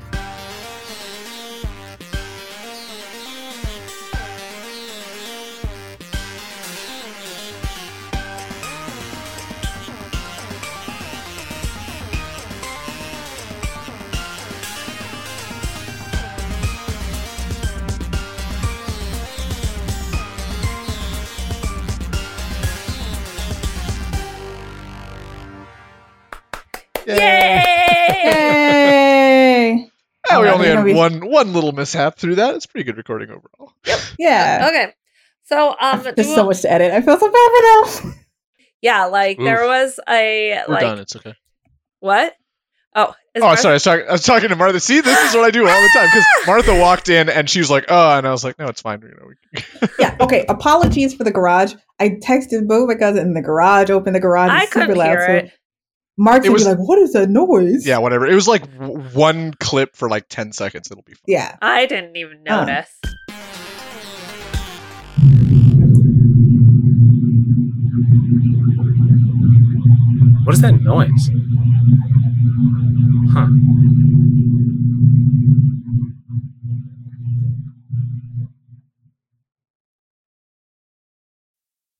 Only had gonna one one little mishap through that. It's pretty good recording overall. Yeah. Okay. So um There's so much to edit. I feel so bad for them. yeah, like there was a We're like done. It's okay. what? Oh, is Oh, Martha- sorry. I was, talking, I was talking to Martha. See, this is what I do all the time. Because Martha walked in and she was like, "Oh," and I was like, "No, it's fine." You know, we- yeah. Okay. Apologies for the garage. I texted both my cousin in the garage. Open the garage. I It's super couldn't loud. hear so it. Mark's It gonna was- be like, "What is that noise?" yeah, whatever. It was like w- one clip for like ten seconds. It'll be fine. Yeah. I didn't even notice. What is that noise? Huh.